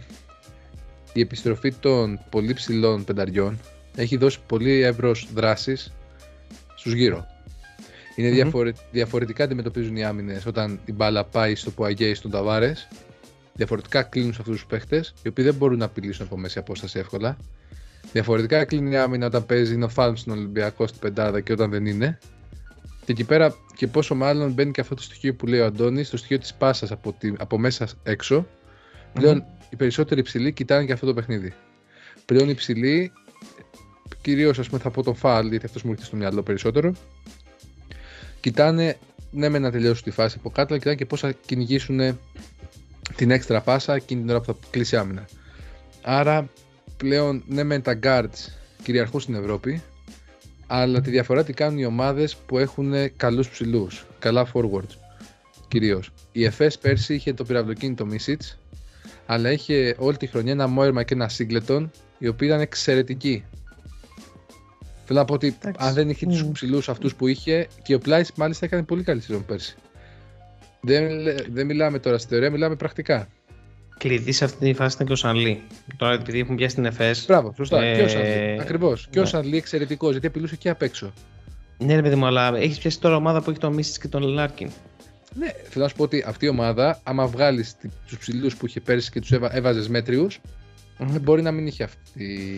η επιστροφή των πολύ ψηλών πενταριών έχει δώσει πολύ εύρος δράσης στους γύρω. Είναι Μμμ. διαφορε- διαφορετικά αντιμετωπίζουν οι άμυνες όταν η μπάλα πάει στο Πουαγέ ή στον Ταβάρες. Διαφορετικά κλείνουν σε αυτούς τους παίχτες, οι οποίοι δεν μπορούν να απειλήσουν από μέση απόσταση εύκολα. Διαφορετικά κλείνει η άμυνα όταν παίζει είναι ο Φάλμ στον Ολυμπιακό στην πεντάδα και όταν δεν είναι. Και εκεί πέρα και πόσο μάλλον μπαίνει και αυτό το στοιχείο που λέει ο Αντώνης, το στοιχείο της πάσας από, τη, από μέσα έξω. Πλέον οι περισσότεροι ψηλοί κοιτάνε και αυτό το παιχνίδι. Πλέον οι ψηλοί, κυρίως ας πούμε θα πω τον Φάλ, γιατί αυτός μου έρχεται στο μυαλό περισσότερο, κοιτάνε ναι με να τελειώσουν τη φάση από κάτω, αλλά κοιτάνε και πώς θα κυνηγήσουν την έξτρα πάσα εκείνη την ώρα που θα κλείσει άμυνα. Άρα πλέον ναι με τα guards κυριαρχούν στην Ευρώπη, αλλά τη διαφορά τι κάνουν οι ομάδες που έχουν καλούς ψηλούς, καλά forwards κυρίως. Η ΕΦΕΣ πέρσι είχε το πυραυλοκίνητο Μίσιτς, αλλά είχε όλη τη χρονιά ένα Μόερμα και ένα Σίγκλετον, οι οποίοι ήταν εξαιρετικοί. Θέλω να πω ότι Εντάξει. αν δεν είχε τους Μμμ. ψηλούς αυτούς που είχε, και ο Πλάις μάλιστα έκανε πολύ καλή σεζόν πέρσι. Δεν, λέ- δεν μιλάμε τώρα στη θεωρία, μιλάμε πρακτικά. Κλειδί σε αυτή τη φάση ήταν και ο Σανλή. Τώρα επειδή έχουν πιάσει την ΕΦΕΣ. Μπράβο, σωστά. Ε, Και ο Σανλή. Ακριβώς. Και ο ναι. Σανλή εξαιρετικός γιατί απειλούσε και απ' έξω. Ναι, ρε παιδί μου, αλλά έχεις πιάσει τώρα ομάδα που έχει τον Μίσιτ και τον Λάρκιν. Ναι, θέλω να σου πω ότι αυτή η ομάδα, άμα βγάλεις τους ψηλούς που είχε πέρυσι και τους έβαζες μέτριους, μπορεί να μην είχε αυτή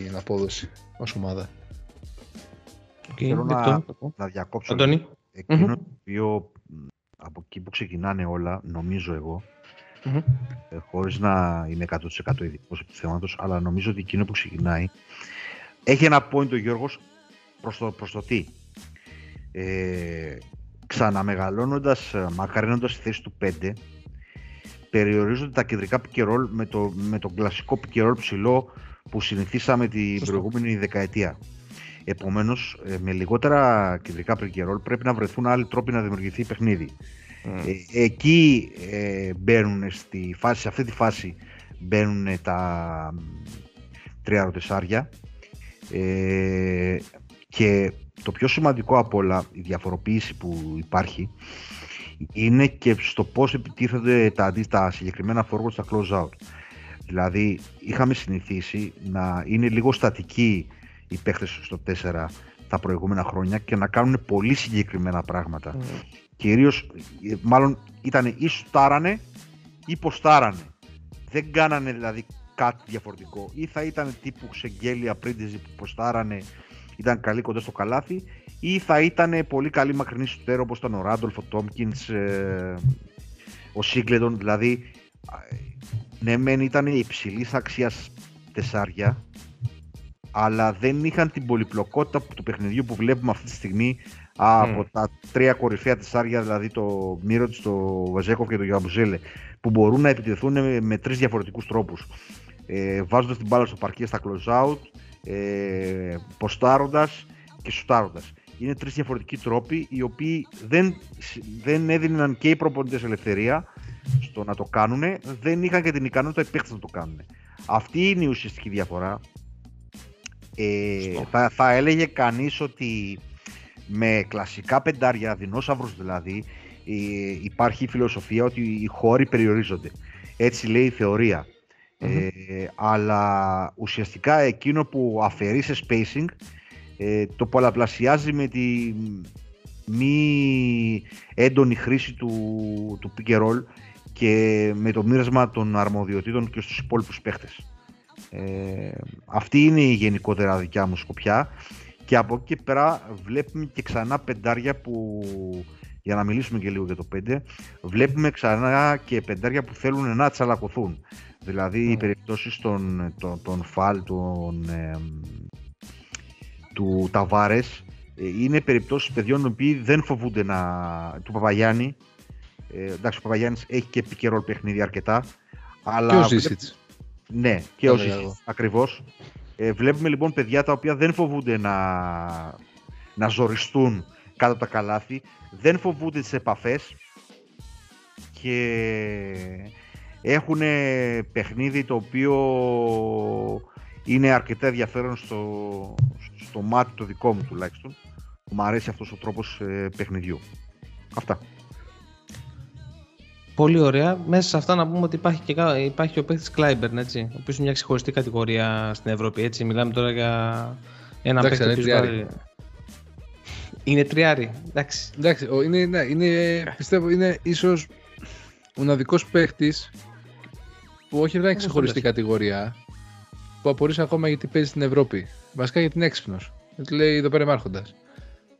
την απόδοση ως ομάδα. Okay, Θέλω να, δεκτό. να διακόψω Αντώνη. εκείνο Μμμ. το οποίο μ, από εκεί που ξεκινάνε όλα, νομίζω εγώ, Μμμ. ε, χωρίς να είμαι 100% ειδικός επί του θέματος, αλλά νομίζω ότι εκείνο που ξεκινάει έχει ένα point ο Γιώργος προς το, προς το τι. Ε, ξαναμεγαλώνοντας, ε, μακαρύνοντας τη θέση του 5, περιορίζονται τα κεντρικά pick and roll με, το, με τον κλασικό pick and roll ψηλό που συνηθίσαμε την Σωστό. προηγούμενη δεκαετία. Επομένως, ε, με λιγότερα κεντρικά pick and roll πρέπει να βρεθούν άλλοι τρόποι να δημιουργηθεί παιχνίδι. Ε, εκεί ε, μπαίνουν στη φάση, σε αυτή τη φάση μπαίνουν τα τρία τεσσάρια ε, και το πιο σημαντικό από όλα, η διαφοροποίηση που υπάρχει είναι και στο πώς επιτίθενται τα, αντί- τα συγκεκριμένα forward στα close out. Δηλαδή, είχαμε συνηθίσει να είναι λίγο στατικοί οι παίχτες στο 4 τα προηγούμενα χρόνια και να κάνουν πολύ συγκεκριμένα πράγματα. Κυρίως, ε, μάλλον ήταν ή σουτάρανε ή ποστάρανε. Δεν κάνανε δηλαδή κάτι διαφορετικό. Ή θα ήταν τύπου Ξεγγέλια, Πρίντεζι που ποστάρανε, ήταν καλή κοντά στο καλάθι, ή θα ήταν πολύ καλή μακρινή σουτέρ όπως ήταν ο Ράντολφ, ο Τόμκινς, ε, ο Σίγκλετον. Δηλαδή, ε, ναι μεν ήταν υψηλής αξίας τεσσάρια, αλλά δεν είχαν την πολυπλοκότητα που- του παιχνιδιού που βλέπουμε αυτή τη στιγμή από τα τρία κορυφαία τεσσάρια, δηλαδή το Μύρο το Βαζέκοφ και το Γιαμπουζέλε, που μπορούν να επιτεθούν με, με τρεις διαφορετικούς τρόπους. Ε, βάζοντας την μπάλα στο παρκέ στα close out, ε, ποστάροντας και σουτάροντας. Είναι τρεις διαφορετικοί τρόποι οι οποίοι δεν, δεν έδιναν και οι προπονητές ελευθερία στο να το κάνουν, δεν είχαν και την ικανότητα οι παίχτες να το κάνουν. Αυτή είναι η ουσιαστική διαφορά. Ε, θα, θα έλεγε κανείς ότι με κλασικά πεντάρια, δεινόσαυρους δηλαδή, ε, υπάρχει η φιλοσοφία ότι οι χώροι περιορίζονται. Έτσι λέει η θεωρία. Ε, αλλά ουσιαστικά εκείνο που αφαιρεί σε spacing ε, το πολλαπλασιάζει με τη μη έντονη χρήση του, του pick and roll και με το μοίρασμα των αρμοδιοτήτων και στους υπόλοιπους παίχτες. Ε, αυτή είναι η γενικότερα δικιά μου σκοπιά. Και από εκεί και πέρα βλέπουμε και ξανά πεντάρια που για να μιλήσουμε και λίγο για το 5 βλέπουμε ξανά και πεντάρια που θέλουν να τσαλακωθούν. Δηλαδή οι περιπτώσεις των, των, των φαλ των, ε, του Ταβάρες ε, είναι περιπτώσεις παιδιών οι οποίοι δεν φοβούνται να, του Παπαγιάννη. Ε, εντάξει ο Παπαγιάννης έχει και επικαιρό παιχνίδι αρκετά αλλά Και ο βλέπ- Ζήσιτς. Ναι, και Θα ο έλεγα Ζήσιτς, εγώ. ακριβώς. Ε, βλέπουμε λοιπόν παιδιά τα οποία δεν φοβούνται να, να ζοριστούν κάτω από τα καλάθη, δεν φοβούνται τις επαφές και έχουν παιχνίδι το οποίο είναι αρκετά ενδιαφέρον στο, στο μάτι το δικό μου τουλάχιστον. Μου αρέσει αυτός ο τρόπος ε, παιχνιδιού. Αυτά. Πολύ ωραία. Μέσα σε αυτά να πούμε ότι υπάρχει, και, κα- υπάρχει ο παίχτη Κλάιμπερν, έτσι, ο οποίος είναι μια ξεχωριστή κατηγορία στην Ευρώπη. Έτσι. Μιλάμε τώρα για ένα Εντάξει, παίχτη είναι ο οποίος τριάρι. βάλει- Είναι τριάρι. Εντάξει. Εντάξει, ο- είναι, ναι, είναι, πιστεύω είναι ίσως ο μοναδικός παίχτης που όχι δεν είναι ξεχωριστή λες. κατηγορία που απορείς ακόμα γιατί παίζει στην Ευρώπη. Βασικά γιατί είναι έξυπνος. Γιατί λέει εδώ πέρα είμαι άρχοντας.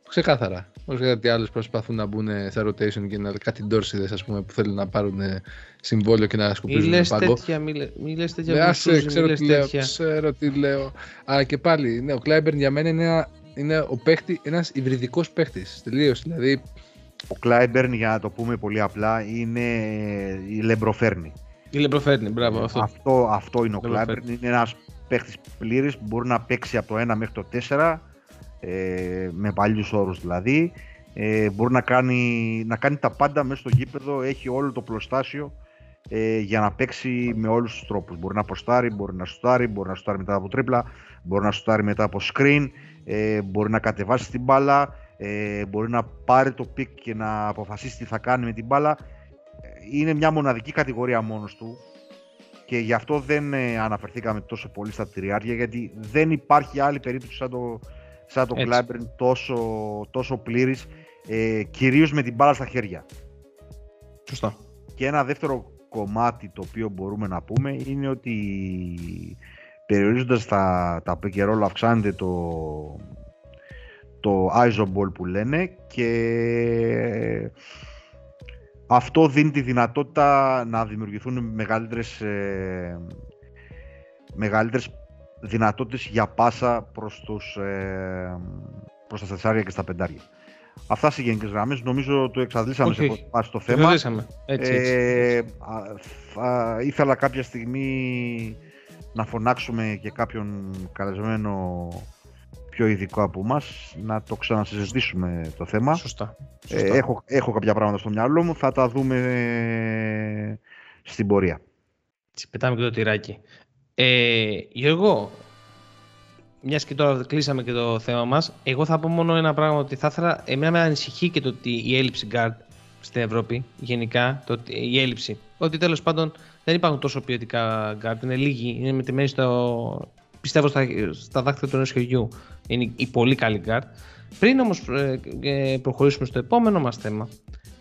Ξεκάθαρα. Όχι γιατί άλλοι προσπαθούν να μπουν στα rotation και να κάτι Ντόρσιδες ας πούμε που θέλουν να πάρουν ε, συμβόλαιο και να Μη σκουπίζουν λες πάγκο. τέτοια, μη, λε- μη λες τέτοια. Ναι, Βουσούζη, άσε, μη ξέρω λες τι λέω, τέτοια. ξέρω τι λέω. Αλλά και πάλι, ναι, ο Κλάιμπερν για μένα είναι, ένα, είναι ο παίχτη, ένας υβριδικός παίχτης. Τελείως, δηλαδή Ο Κλάιμπερν, για να το πούμε πολύ απλά, είναι λεμπρονοφέρνει. Λεμπρονοφέρνει, μπράβο αυτό. Αυτό, αυτό είναι ο λεμπρονοφέρνει. Κλάιμπερν. Είναι ένας παίχτης πλήρης που μπορεί να παίξει από το 1 μέχρι το 4, ε, με παλιούς όρους δηλαδή. Ε, μπορεί να κάνει, να κάνει τα πάντα μέσα στο γήπεδο, έχει όλο το οπλοστάσιο ε, για να παίξει με όλους τους τρόπους. Μπορεί να ποστάρει, μπορεί να σουτάρει, μπορεί να σουτάρει μετά από ντρίπλα, μπορεί να σουτάρει μετά από screen, ε, μπορεί να κατεβάσει την μπάλα, ε, μπορεί να πάρει το pick και να αποφασίσει τι θα κάνει με την μπάλα. Ε, Είναι μια μοναδική κατηγορία μόνος του και γι' αυτό δεν ε, αναφερθήκαμε τόσο πολύ στα τριάρια γιατί δεν υπάρχει άλλη περίπτωση σαν το, σαν το Έτσι. Κλάιμπερν τόσο, τόσο πλήρης ε, κυρίως με την μπάλα στα χέρια. Σωστά. Και ένα δεύτερο κομμάτι το οποίο μπορούμε να πούμε είναι ότι περιορίζοντας τα, τα pick and roll αυξάνεται το, το isoball που λένε και αυτό δίνει τη δυνατότητα να δημιουργηθούν μεγαλύτερες, ε, μεγαλύτερες δυνατότητες για πάσα προς, τους, ε, προς τα τεσσάρια και στα πεντάρια. Αυτά σε γενικές γραμμές. Νομίζω το εξαντλήσαμε Όχι, σε όχι. πρώτη φάση το Το θέμα. Έτσι, έτσι. Ε, α, θα ήθελα κάποια στιγμή να φωνάξουμε και κάποιον καλεσμένο πιο ειδικό από μας να το ξανασυζητήσουμε το θέμα. Σωστά. Ε, Σωστά. έχω, έχω κάποια πράγματα στο μυαλό μου, θα τα δούμε ε, στην πορεία. Έτσι, πετάμε και το τυράκι. Ε, Γιώργο, μιας και τώρα κλείσαμε και το θέμα μας, εγώ θα πω μόνο ένα πράγμα ότι θα ήθελα. Εμένα με ανησυχεί και το ότι η έλλειψη guard στην Ευρώπη, γενικά, το, ότι- η έλλειψη. Ότι τέλος πάντων δεν υπάρχουν τόσο ποιοτικά guard, είναι λίγοι, είναι μετρημένοι στο. πιστεύω στα, στα δάχτυλα του ενός χεριού. Είναι οι πολύ καλοί guard. Πριν όμως προχωρήσουμε στο επόμενο μας θέμα,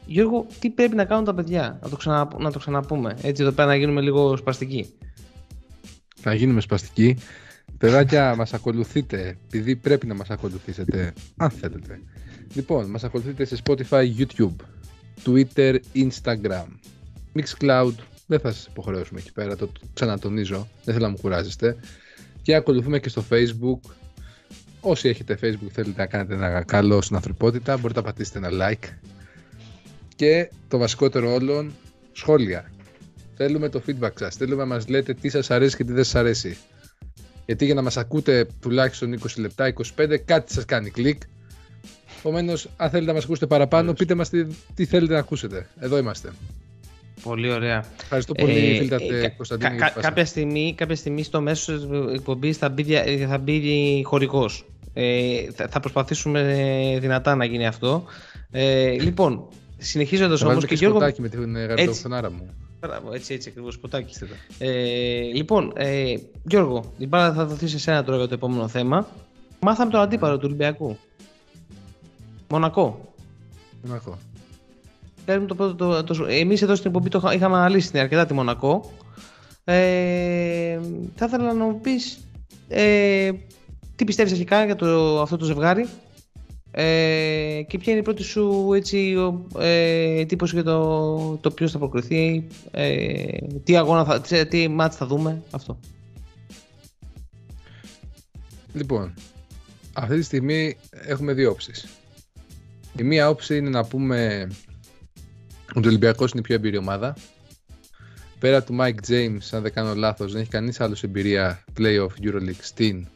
Γιώργο, τι πρέπει να κάνουν τα παιδιά, να το, ξανα, να το ξαναπούμε. Έτσι εδώ πέρα να γίνουμε λίγο σπαστικοί. Θα γίνουμε σπαστικοί. Παιδάκια, μας ακολουθείτε, επειδή πρέπει να μας ακολουθήσετε, αν θέλετε. Λοιπόν, μας ακολουθείτε σε Spotify, YouTube, Twitter, Instagram, Mixcloud. Δεν θα σας υποχρεώσουμε εκεί πέρα, το ξανατονίζω, δεν θέλω να μου κουράζεστε. Και ακολουθούμε και στο Facebook. Όσοι έχετε Facebook θέλετε να κάνετε ένα καλό στην ανθρωπότητα, μπορείτε να πατήσετε ένα like. Και το βασικότερο όλων, σχόλια. Θέλουμε το feedback σας. Θέλουμε να μας λέτε τι σας αρέσει και τι δεν σας αρέσει. Γιατί για να μας ακούτε τουλάχιστον 20 λεπτά, 25, κάτι σας κάνει κλικ. Επομένως, αν θέλετε να μας ακούσετε παραπάνω, πείτε μας τι, τι θέλετε να ακούσετε. Εδώ είμαστε. Πολύ ωραία. Ευχαριστώ πολύ, Ε, φίλτατε ε, κα- Κωνσταντίνο. κα- για τη κα- φάση. κάποια, στιγμή, κάποια στιγμή στο μέσο της εκπομπής θα μπει, δια- θα μπει χωρικός. Ε, θα, θα προσπαθήσουμε ε, δυνατά να γίνει αυτό. Ε, λοιπόν, συνεχίζοντας Θα όμως βάλουμε και και Γιώργο... σποτάκι με την γαριδοφθονάρα μου. Μπράβο, έτσι, έτσι ακριβώς, σποτάκι. Είστε εδώ. Ε, λοιπόν, ε, Γιώργο, την μπάλα θα δοθεί σε εσένα τώρα για το επόμενο θέμα. Μάθαμε τον αντίπαλο του Ολυμπιακού. Μονακό. Δεν έχω. Παίρνουμε το πρώτο, το, το, εμείς εδώ στην εκπομπή το είχα- είχαμε αναλύσει αρκετά τη Μονακό. Ε, θα ήθελα να μου πεις ε, τι πιστεύεις αρχικά για το, αυτό το ζευγάρι; Ε, και ποια είναι η πρώτη σου έτσι, ο- ε, εντύπωση για το, το ποιος θα προκριθεί, ε, τι αγώνα θα, τι, τι μάτς θα δούμε, αυτό. Λοιπόν, αυτή τη στιγμή έχουμε δύο όψεις. Η μία όψη είναι να πούμε ότι ο Ολυμπιακός είναι η πιο εμπειρή ομάδα. Πέρα του Mike James, αν δεν κάνω λάθος, δεν έχει κανείς άλλος εμπειρία playoff EuroLeague στην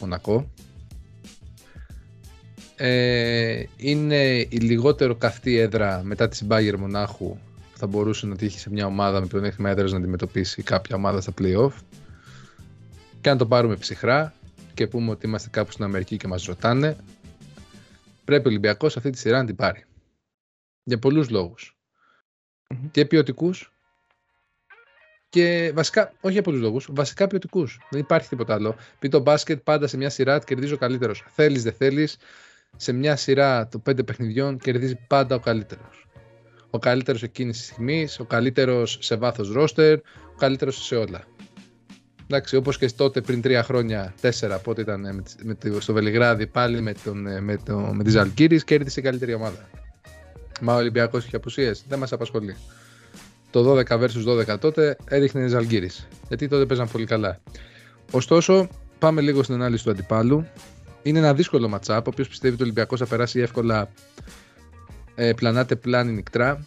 Μονακό. Ε, είναι η λιγότερο καυτή έδρα μετά τη Bayern Μονάχου που θα μπορούσε να τύχει σε μια ομάδα με πλεονέκτημα έδρας να αντιμετωπίσει κάποια ομάδα στα playoff. Και αν το πάρουμε ψυχρά και πούμε ότι είμαστε κάπου στην Αμερική και μας ρωτάνε, πρέπει ο Ολυμπιακός αυτή τη σειρά να την πάρει. Για πολλούς λόγους. Μμμ. Και ποιοτικούς. Και βασικά, όχι για πολλούς λόγους, βασικά ποιοτικούς. Δεν υπάρχει τίποτα άλλο. Πει το μπάσκετ πάντα σε μια σειρά κερδίζει ο καλύτερος. Θέλεις, δεν θέλεις, σε μια σειρά των πέντε παιχνιδιών κερδίζει πάντα ο καλύτερος. Ο καλύτερος εκείνης της στιγμής, ο καλύτερος σε βάθος ρόστερ, ο καλύτερος σε όλα. Εντάξει, όπως και τότε πριν τρία χρόνια, τέσσερα, πότε ήταν ε, με, τις- με, το- στο Βελιγράδι πάλι με, τον, ε, με, το, με τις Αλκύρης, κέρδισε η καλύτερη ομάδα. Μα ο Ολυμπιακός είχε απουσίες, δεν μας απασχολεί. Το 12 versus 12 τότε έδειχνε Ζαλγκύρης, γιατί τότε παίζαν πολύ καλά. Ωστόσο, πάμε λίγο στην ανάλυση του αντιπάλου. Είναι ένα δύσκολο matchup, όποιος πιστεύει ότι ο Ολυμπιακός θα περάσει εύκολα ε, πλανάτε πλάνη νικτρά,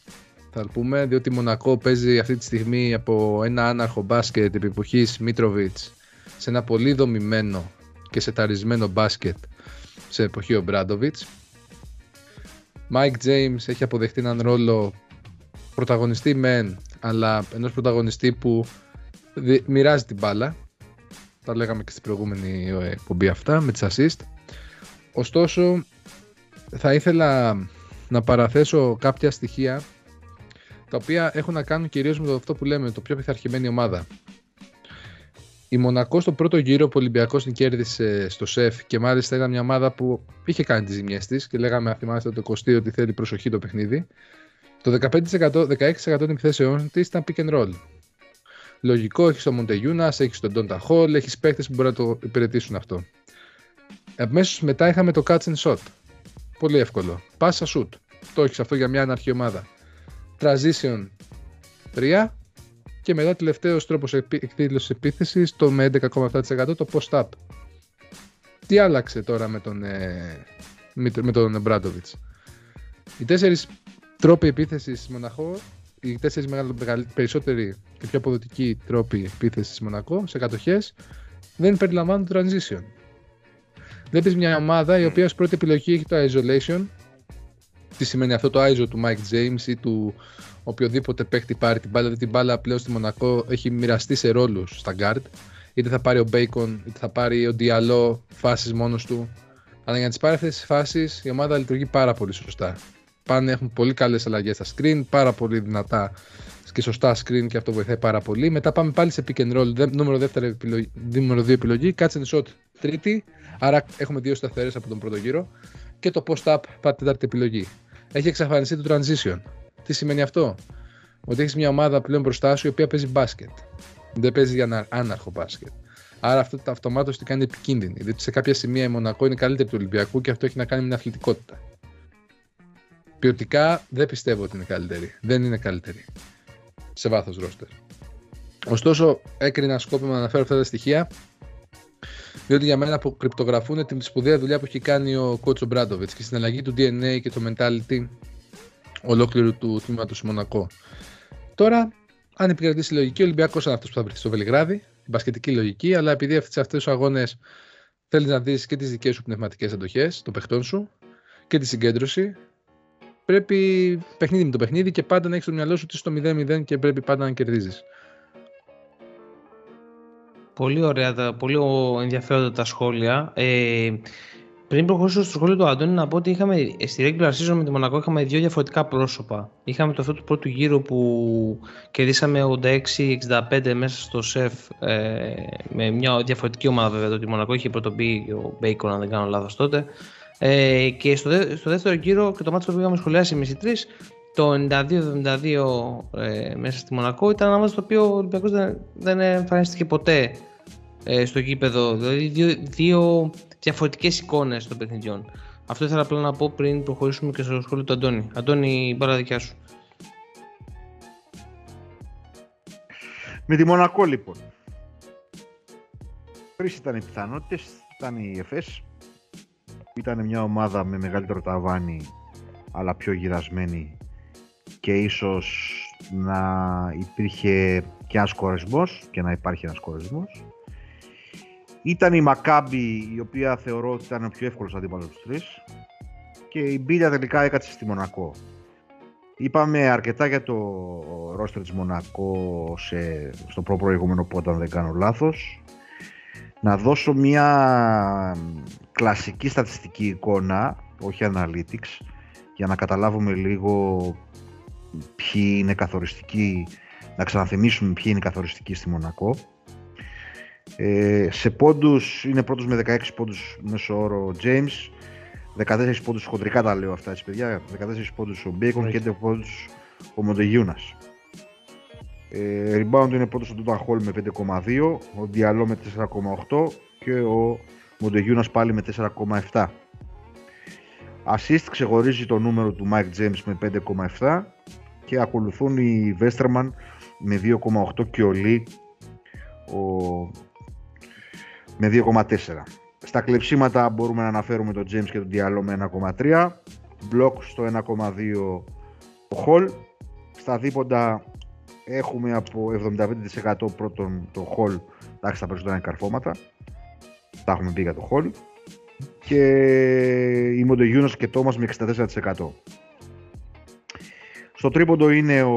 θα το πούμε, διότι η Μονακό παίζει αυτή τη στιγμή από ένα άναρχο μπάσκετ επί εποχής Μίτροβιτς σε ένα πολύ δομημένο και σεταρισμένο μπάσκετ σε εποχή ο Ομπράντοβιτς. Mike James έχει αποδεχτεί έναν ρόλο πρωταγωνιστή μεν, αλλά ενός πρωταγωνιστή που δι- μοιράζει την μπάλα. Τα λέγαμε και στην προηγούμενη ε, εκπομπή αυτά με τις assist. Ωστόσο, θα ήθελα να παραθέσω κάποια στοιχεία τα οποία έχουν να κάνουν κυρίως με το αυτό που λέμε, το πιο πειθαρχημένη ομάδα. Η Μονακό στο πρώτο γύρο που ο Ολυμπιακός την κέρδισε στο ΣΕΦ και μάλιστα ήταν μια ομάδα που είχε κάνει τις ζημιές της και λέγαμε αν θυμάστε το 20 ότι θέλει προσοχή το παιχνίδι. Το 15%, 16% των επιθέσεών της ήταν pick and roll. Λογικό, έχεις τον Μοντεγιούνα, έχεις τον Ντόντα Χολ, έχεις παίχτε που μπορεί να το υπηρετήσουν αυτό. Αμέσως μετά είχαμε το catch and shot. Πολύ εύκολο. Πάσα shoot. Το έχεις αυτό για μια αναρχή ομάδα. Transition 3 και μετά τελευταίος τρόπος εκδήλωσης επίθεσης το με 11,7% το post-up. Τι άλλαξε τώρα με τον, ε, με τον Μπράντοβιτς. Οι τέσσερις τρόποι επίθεσης Μοναχό, οι τέσσερις περισσότεροι και πιο αποδοτικοί τρόποι επίθεσης Μονακό σε κατοχές δεν περιλαμβάνουν το transition. Βλέπει μια ομάδα η οποία ως πρώτη επιλογή έχει το isolation. Τι σημαίνει αυτό το ISO του Mike James ή του οποιοδήποτε παίχτη πάρει την μπάλα. Δηλαδή την μπάλα πλέον στη Μονακό έχει μοιραστεί σε ρόλους στα guard. Είτε θα πάρει ο Bacon, είτε θα πάρει ο Diallo φάσεις μόνος του. Αλλά για να τις πάρεις αυτές τις φάσεις η ομάδα λειτουργεί πάρα πολύ σωστά. Πάνε, έχουν πολύ καλές αλλαγές στα screen, πάρα πολύ δυνατά και σωστά screen και αυτό βοηθάει πάρα πολύ. Μετά πάμε πάλι σε pick and roll, νούμερο, δεύτερη επιλογή, νούμερο 2 επιλογή, catch and shot τρίτη, άρα έχουμε δύο σταθερές από τον πρώτο γύρο και το post-up τέταρτη επιλογή. Έχει εξαφανιστεί το transition. Τι σημαίνει αυτό; Ότι έχεις μια ομάδα πλέον μπροστά σου η οποία παίζει μπάσκετ. Δεν παίζει για άναρχο μπάσκετ. Άρα αυτό το αυτομάτως τι κάνει επικίνδυνη. Διότι σε κάποια σημεία η Μονακό είναι καλύτερη του Ολυμπιακού και αυτό έχει να κάνει με την αθλητικότητα. Ποιοτικά δεν πιστεύω ότι είναι καλύτερη. Δεν είναι καλύτερη. Σε βάθος ρόστερ. Ωστόσο, έκρινα σκόπιμα να αναφέρω αυτά τα στοιχεία διότι για μένα που κρυπτογραφούν την σπουδαία δουλειά που έχει κάνει ο Κότσο Μπράντοβιτς και στην αλλαγή του DNA και το mentality ολόκληρου του τμήματος Μονακό. Τώρα, αν επικρατήσει η λογική, ο Ολυμπιακός είναι αυτός που θα βρεθεί στο Βελιγράδι, η μπασκετική λογική, αλλά επειδή σε αυτού τους αγώνες θέλεις να δεις και τις δικές σου πνευματικές αντοχές των παιχτών σου και τη συγκέντρωση, πρέπει παιχνίδι με το παιχνίδι και πάντα να έχεις το μυαλό σου ότι στο 0-0 και πρέπει πάντα να κερδίζεις. Πολύ ωραία, πολύ ενδιαφέροντα τα σχόλια. Ε, πριν προχωρήσω στο σχόλιο του Αντώνη, να πω ότι είχαμε στη regular season με τη Μονακό είχαμε δύο διαφορετικά πρόσωπα. Είχαμε το αυτό του πρώτου γύρου που κερδίσαμε 86-65 μέσα στο σεφ ε, με μια διαφορετική ομάδα βέβαια. Το ότι η Μονακό είχε πρωτομπεί ο Μπέικον, αν δεν κάνω λάθος τότε. Ε, και στο, δε, στο δεύτερο γύρο και το μάτι που είχαμε σχολιάσει εμείς οι τρεις, το 92-72 ε, μέσα στη Μονακό ήταν ένα μάτι το οποίο ο Ολυμπιακός δεν, δεν εμφανίστηκε ποτέ ε, στο γήπεδο. Δηλαδή δύο, δύο διαφορετικές εικόνες των παιχνιδιών. Αυτό ήθελα απλά να πω πριν προχωρήσουμε και στο σχόλιο του Αντώνη. Αντώνη, η μπάλα δικιά σου. Με τη Μονακό λοιπόν. Τρεις ήταν οι πιθανότητες, ήταν η ΕΦΕΣ. Ήταν μια ομάδα με μεγαλύτερο ταβάνι αλλά πιο γυρασμένη και ίσως να υπήρχε και ένας κορεσμός και να υπάρχει ένας κορεσμός. Ήταν η Μακάμπη η οποία θεωρώ ότι ήταν ο πιο εύκολος αντίπαλος τους τρεις και η Μπίλια τελικά έκατσε στη Μονακό. Είπαμε αρκετά για το ρόστερ της Μονακό σε, στο προ προηγούμενο πότε αν δεν κάνω λάθος. Να δώσω μια κλασική στατιστική εικόνα, όχι analytics, για να καταλάβουμε λίγο ποιοι είναι καθοριστικοί, να ξαναθυμίσουμε ποιοι είναι καθοριστικοί στη Μονακό. Ε, σε πόντους είναι πρώτος με 16 πόντους μέσω όρο ο James, 14 πόντους χοντρικά τα λέω αυτά έτσι παιδιά, 14 πόντους ο Bacon και 11 πόντους ο Μοντεγιούνας. Ε, rebound είναι πρώτος ο Τούτα Χόλ με 5,2, ο Diallo με 4,8 και ο Μοντεγιούνας πάλι με 4,7. Assist ξεχωρίζει το νούμερο του Mike James με 5,7 και ακολουθούν οι Westerman με 2,8 και ο Lee ο... με 2,4. Στα κλεψίματα μπορούμε να αναφέρουμε τον James και τον Diallo με 1,3 Block στο 1,2 ο Hall στα δίποντα έχουμε από 75% πρώτον το Hall εντάξει τα περισσότερα είναι καρφώματα τα έχουμε πει για το Hall και η Μοντεγιούνας και Τόμας με 64%. Στο τρίποντο είναι ο,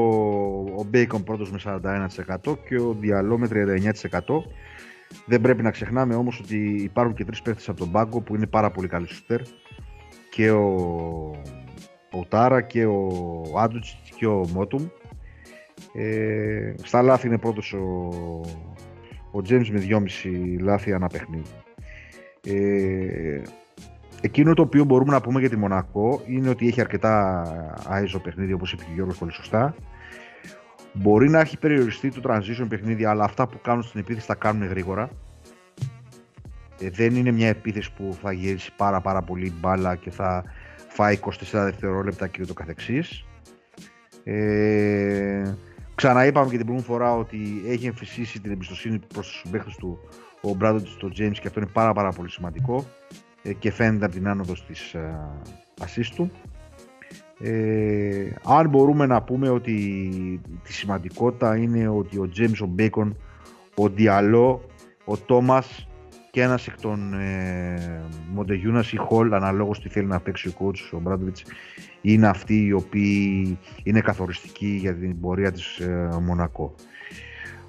ο Bacon πρώτος με 41% και ο Διαλό με 39%. Δεν πρέπει να ξεχνάμε όμως ότι υπάρχουν και τρεις παίχτες από τον πάγκο που είναι πάρα πολύ καλοί σουτέρ και ο, ο Τάρα και ο Άντουτς και ο Μότουμ. Ε, στα λάθη είναι πρώτος ο, ο James με 2,5 λάθη ανά παιχνίδι. Ε, Εκείνο το οποίο μπορούμε να πούμε για τη Μονακό είναι ότι έχει αρκετά άιζο παιχνίδι όπως είπε και ο Γιώργος πολύ σωστά. Μπορεί να έχει περιοριστεί το transition παιχνίδι αλλά αυτά που κάνουν στην επίθεση τα κάνουν γρήγορα. Ε, δεν είναι μια επίθεση που θα γυρίσει πάρα πάρα πολύ μπάλα και θα φάει 24 δευτερόλεπτα και το καθεξής. Ε, ξαναείπαμε και την προηγούμενη φορά ότι έχει εμφυσίσει την εμπιστοσύνη προς τους συμπαίχτες του ο Μπράντον στο James και αυτό είναι πάρα πάρα πολύ σημαντικό ε, και φαίνεται από την άνοδος της ε, assist του. Ε, αν μπορούμε να πούμε ότι τη σημαντικότητα είναι ότι ο James, ο Bacon, ο Διαλό, ο Τόμας και ένας εκ των ε, Μοντεγιούνας ή Χολ αναλόγως τι θέλει να παίξει ο coach, ο Μπράντοβιτς είναι αυτοί οι οποίοι είναι καθοριστικοί για την πορεία της ε, Μονακό.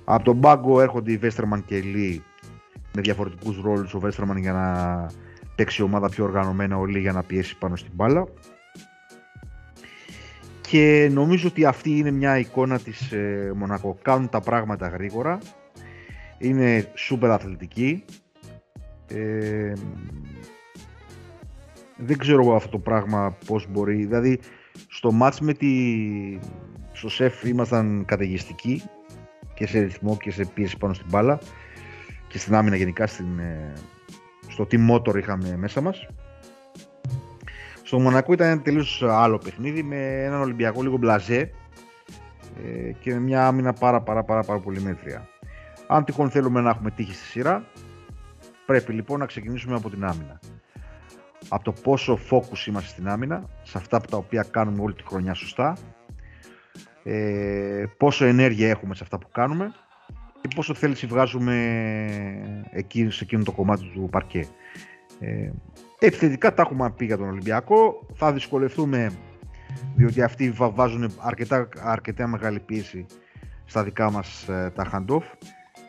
Από τον πάγκο έρχονται οι Βέστερμαν και Λί με διαφορετικούς ρόλους ο Βέστερμαν για να παίξει ομάδα πιο οργανωμένα όλοι για να πιέσει πάνω στην μπάλα και νομίζω ότι αυτή είναι μια εικόνα της ε, Μονακό κάνουν τα πράγματα γρήγορα είναι σούπερ αθλητικοί ε, δεν ξέρω εγώ αυτό το πράγμα πώς μπορεί δηλαδή στο μάτς με τη στο σεφ ήμασταν καταιγιστικοί και σε ρυθμό και σε πίεση πάνω στην μπάλα και στην άμυνα γενικά στην, ε, στο team motor είχαμε μέσα μας. Στο Μονακό ήταν ένα τελείως άλλο παιχνίδι με έναν Ολυμπιακό λίγο μπλαζέ ε, και με μια άμυνα πάρα πάρα πάρα, πάρα πολύ μέτρια. Αν τυχόν θέλουμε να έχουμε τύχη στη σειρά, πρέπει λοιπόν να ξεκινήσουμε από την άμυνα. Από το πόσο focus είμαστε στην άμυνα, σε αυτά τα οποία κάνουμε όλη τη χρονιά σωστά, ε, πόσο ενέργεια έχουμε σε αυτά που κάνουμε και πόσο θέληση βγάζουμε εκεί, σε εκείνο το κομμάτι του παρκέ. Ε, επιθετικά τα έχουμε πει για τον Ολυμπιακό. Θα δυσκολευτούμε διότι αυτοί βάζουν αρκετά, αρκετά μεγάλη πίεση στα δικά μας ε, τα hand-off.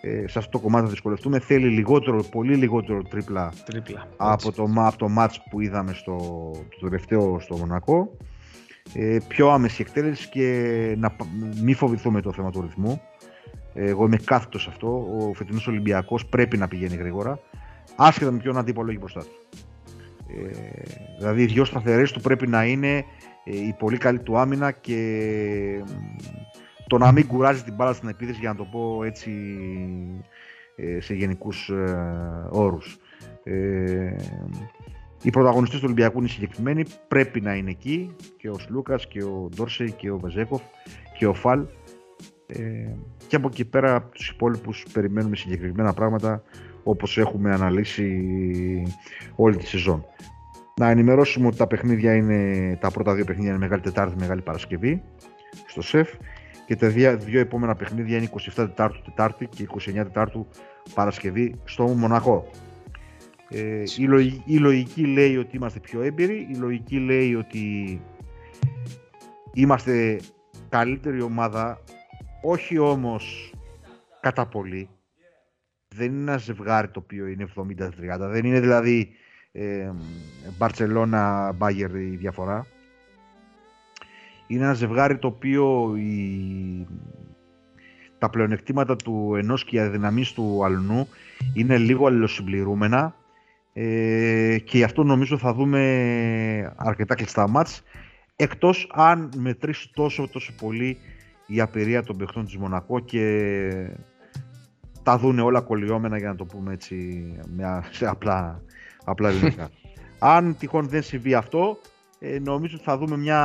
Ε, σε αυτό το κομμάτι θα δυσκολευτούμε. Θέλει λιγότερο, πολύ λιγότερο τρίπλα, Τρίπλα. από το, από το match που είδαμε στο το τελευταίο στο Μονακό. Ε, πιο άμεση εκτέλεση και να μην φοβηθούμε το θέμα του ρυθμού. Εγώ είμαι κάθετος σε αυτό. Ο φετινός Ολυμπιακός πρέπει να πηγαίνει γρήγορα, άσχετα με ποιον αντίπολο έχει μπροστά του. Ε, δηλαδή, οι δυο σταθερές του πρέπει να είναι ε, η πολύ καλή του άμυνα και το να μην κουράζει την μπάλα στην επίθεση, για να το πω έτσι ε, σε γενικούς ε, όρους. Ε, οι πρωταγωνιστές του Ολυμπιακού είναι συγκεκριμένοι, πρέπει να είναι εκεί και ο Σλούκας και ο Ντόρσεϊ και ο Βεζέκοφ και ο Φαλ ε, και από εκεί πέρα από τους υπόλοιπους περιμένουμε συγκεκριμένα πράγματα όπως έχουμε αναλύσει όλη τη σεζόν. Να ενημερώσουμε ότι τα παιχνίδια είναι, τα πρώτα δύο παιχνίδια είναι Μεγάλη Τετάρτη, Μεγάλη Παρασκευή στο ΣΕΦ και τα δύο, δύο επόμενα παιχνίδια είναι 27 Τετάρτου Τετάρτη και 29 Τετάρτου Παρασκευή στο Μονακό. Ε, η, λογική, η λογική λέει ότι είμαστε πιο έμπειροι, η λογική λέει ότι είμαστε καλύτερη ομάδα όχι όμως κατά πολύ. Δεν είναι ένα ζευγάρι το οποίο είναι 70-30. Δεν είναι δηλαδή ε, Μπαρτσελώνα Μπάγερ η διαφορά. Είναι ένα ζευγάρι το οποίο η, τα πλεονεκτήματα του ενός και οι αδυναμίες του αλλού είναι λίγο αλληλοσυμπληρούμενα ε, και γι' αυτό νομίζω θα δούμε αρκετά κλειστά μάτς εκτός αν μετρήσει τόσο τόσο πολύ η απειρία των παιχτών της Μονακό και τα δούνε όλα κολλιόμενα για να το πούμε έτσι σε απλά, απλά ελληνικά. Αν τυχόν δεν συμβεί αυτό, ε, νομίζω ότι θα δούμε μια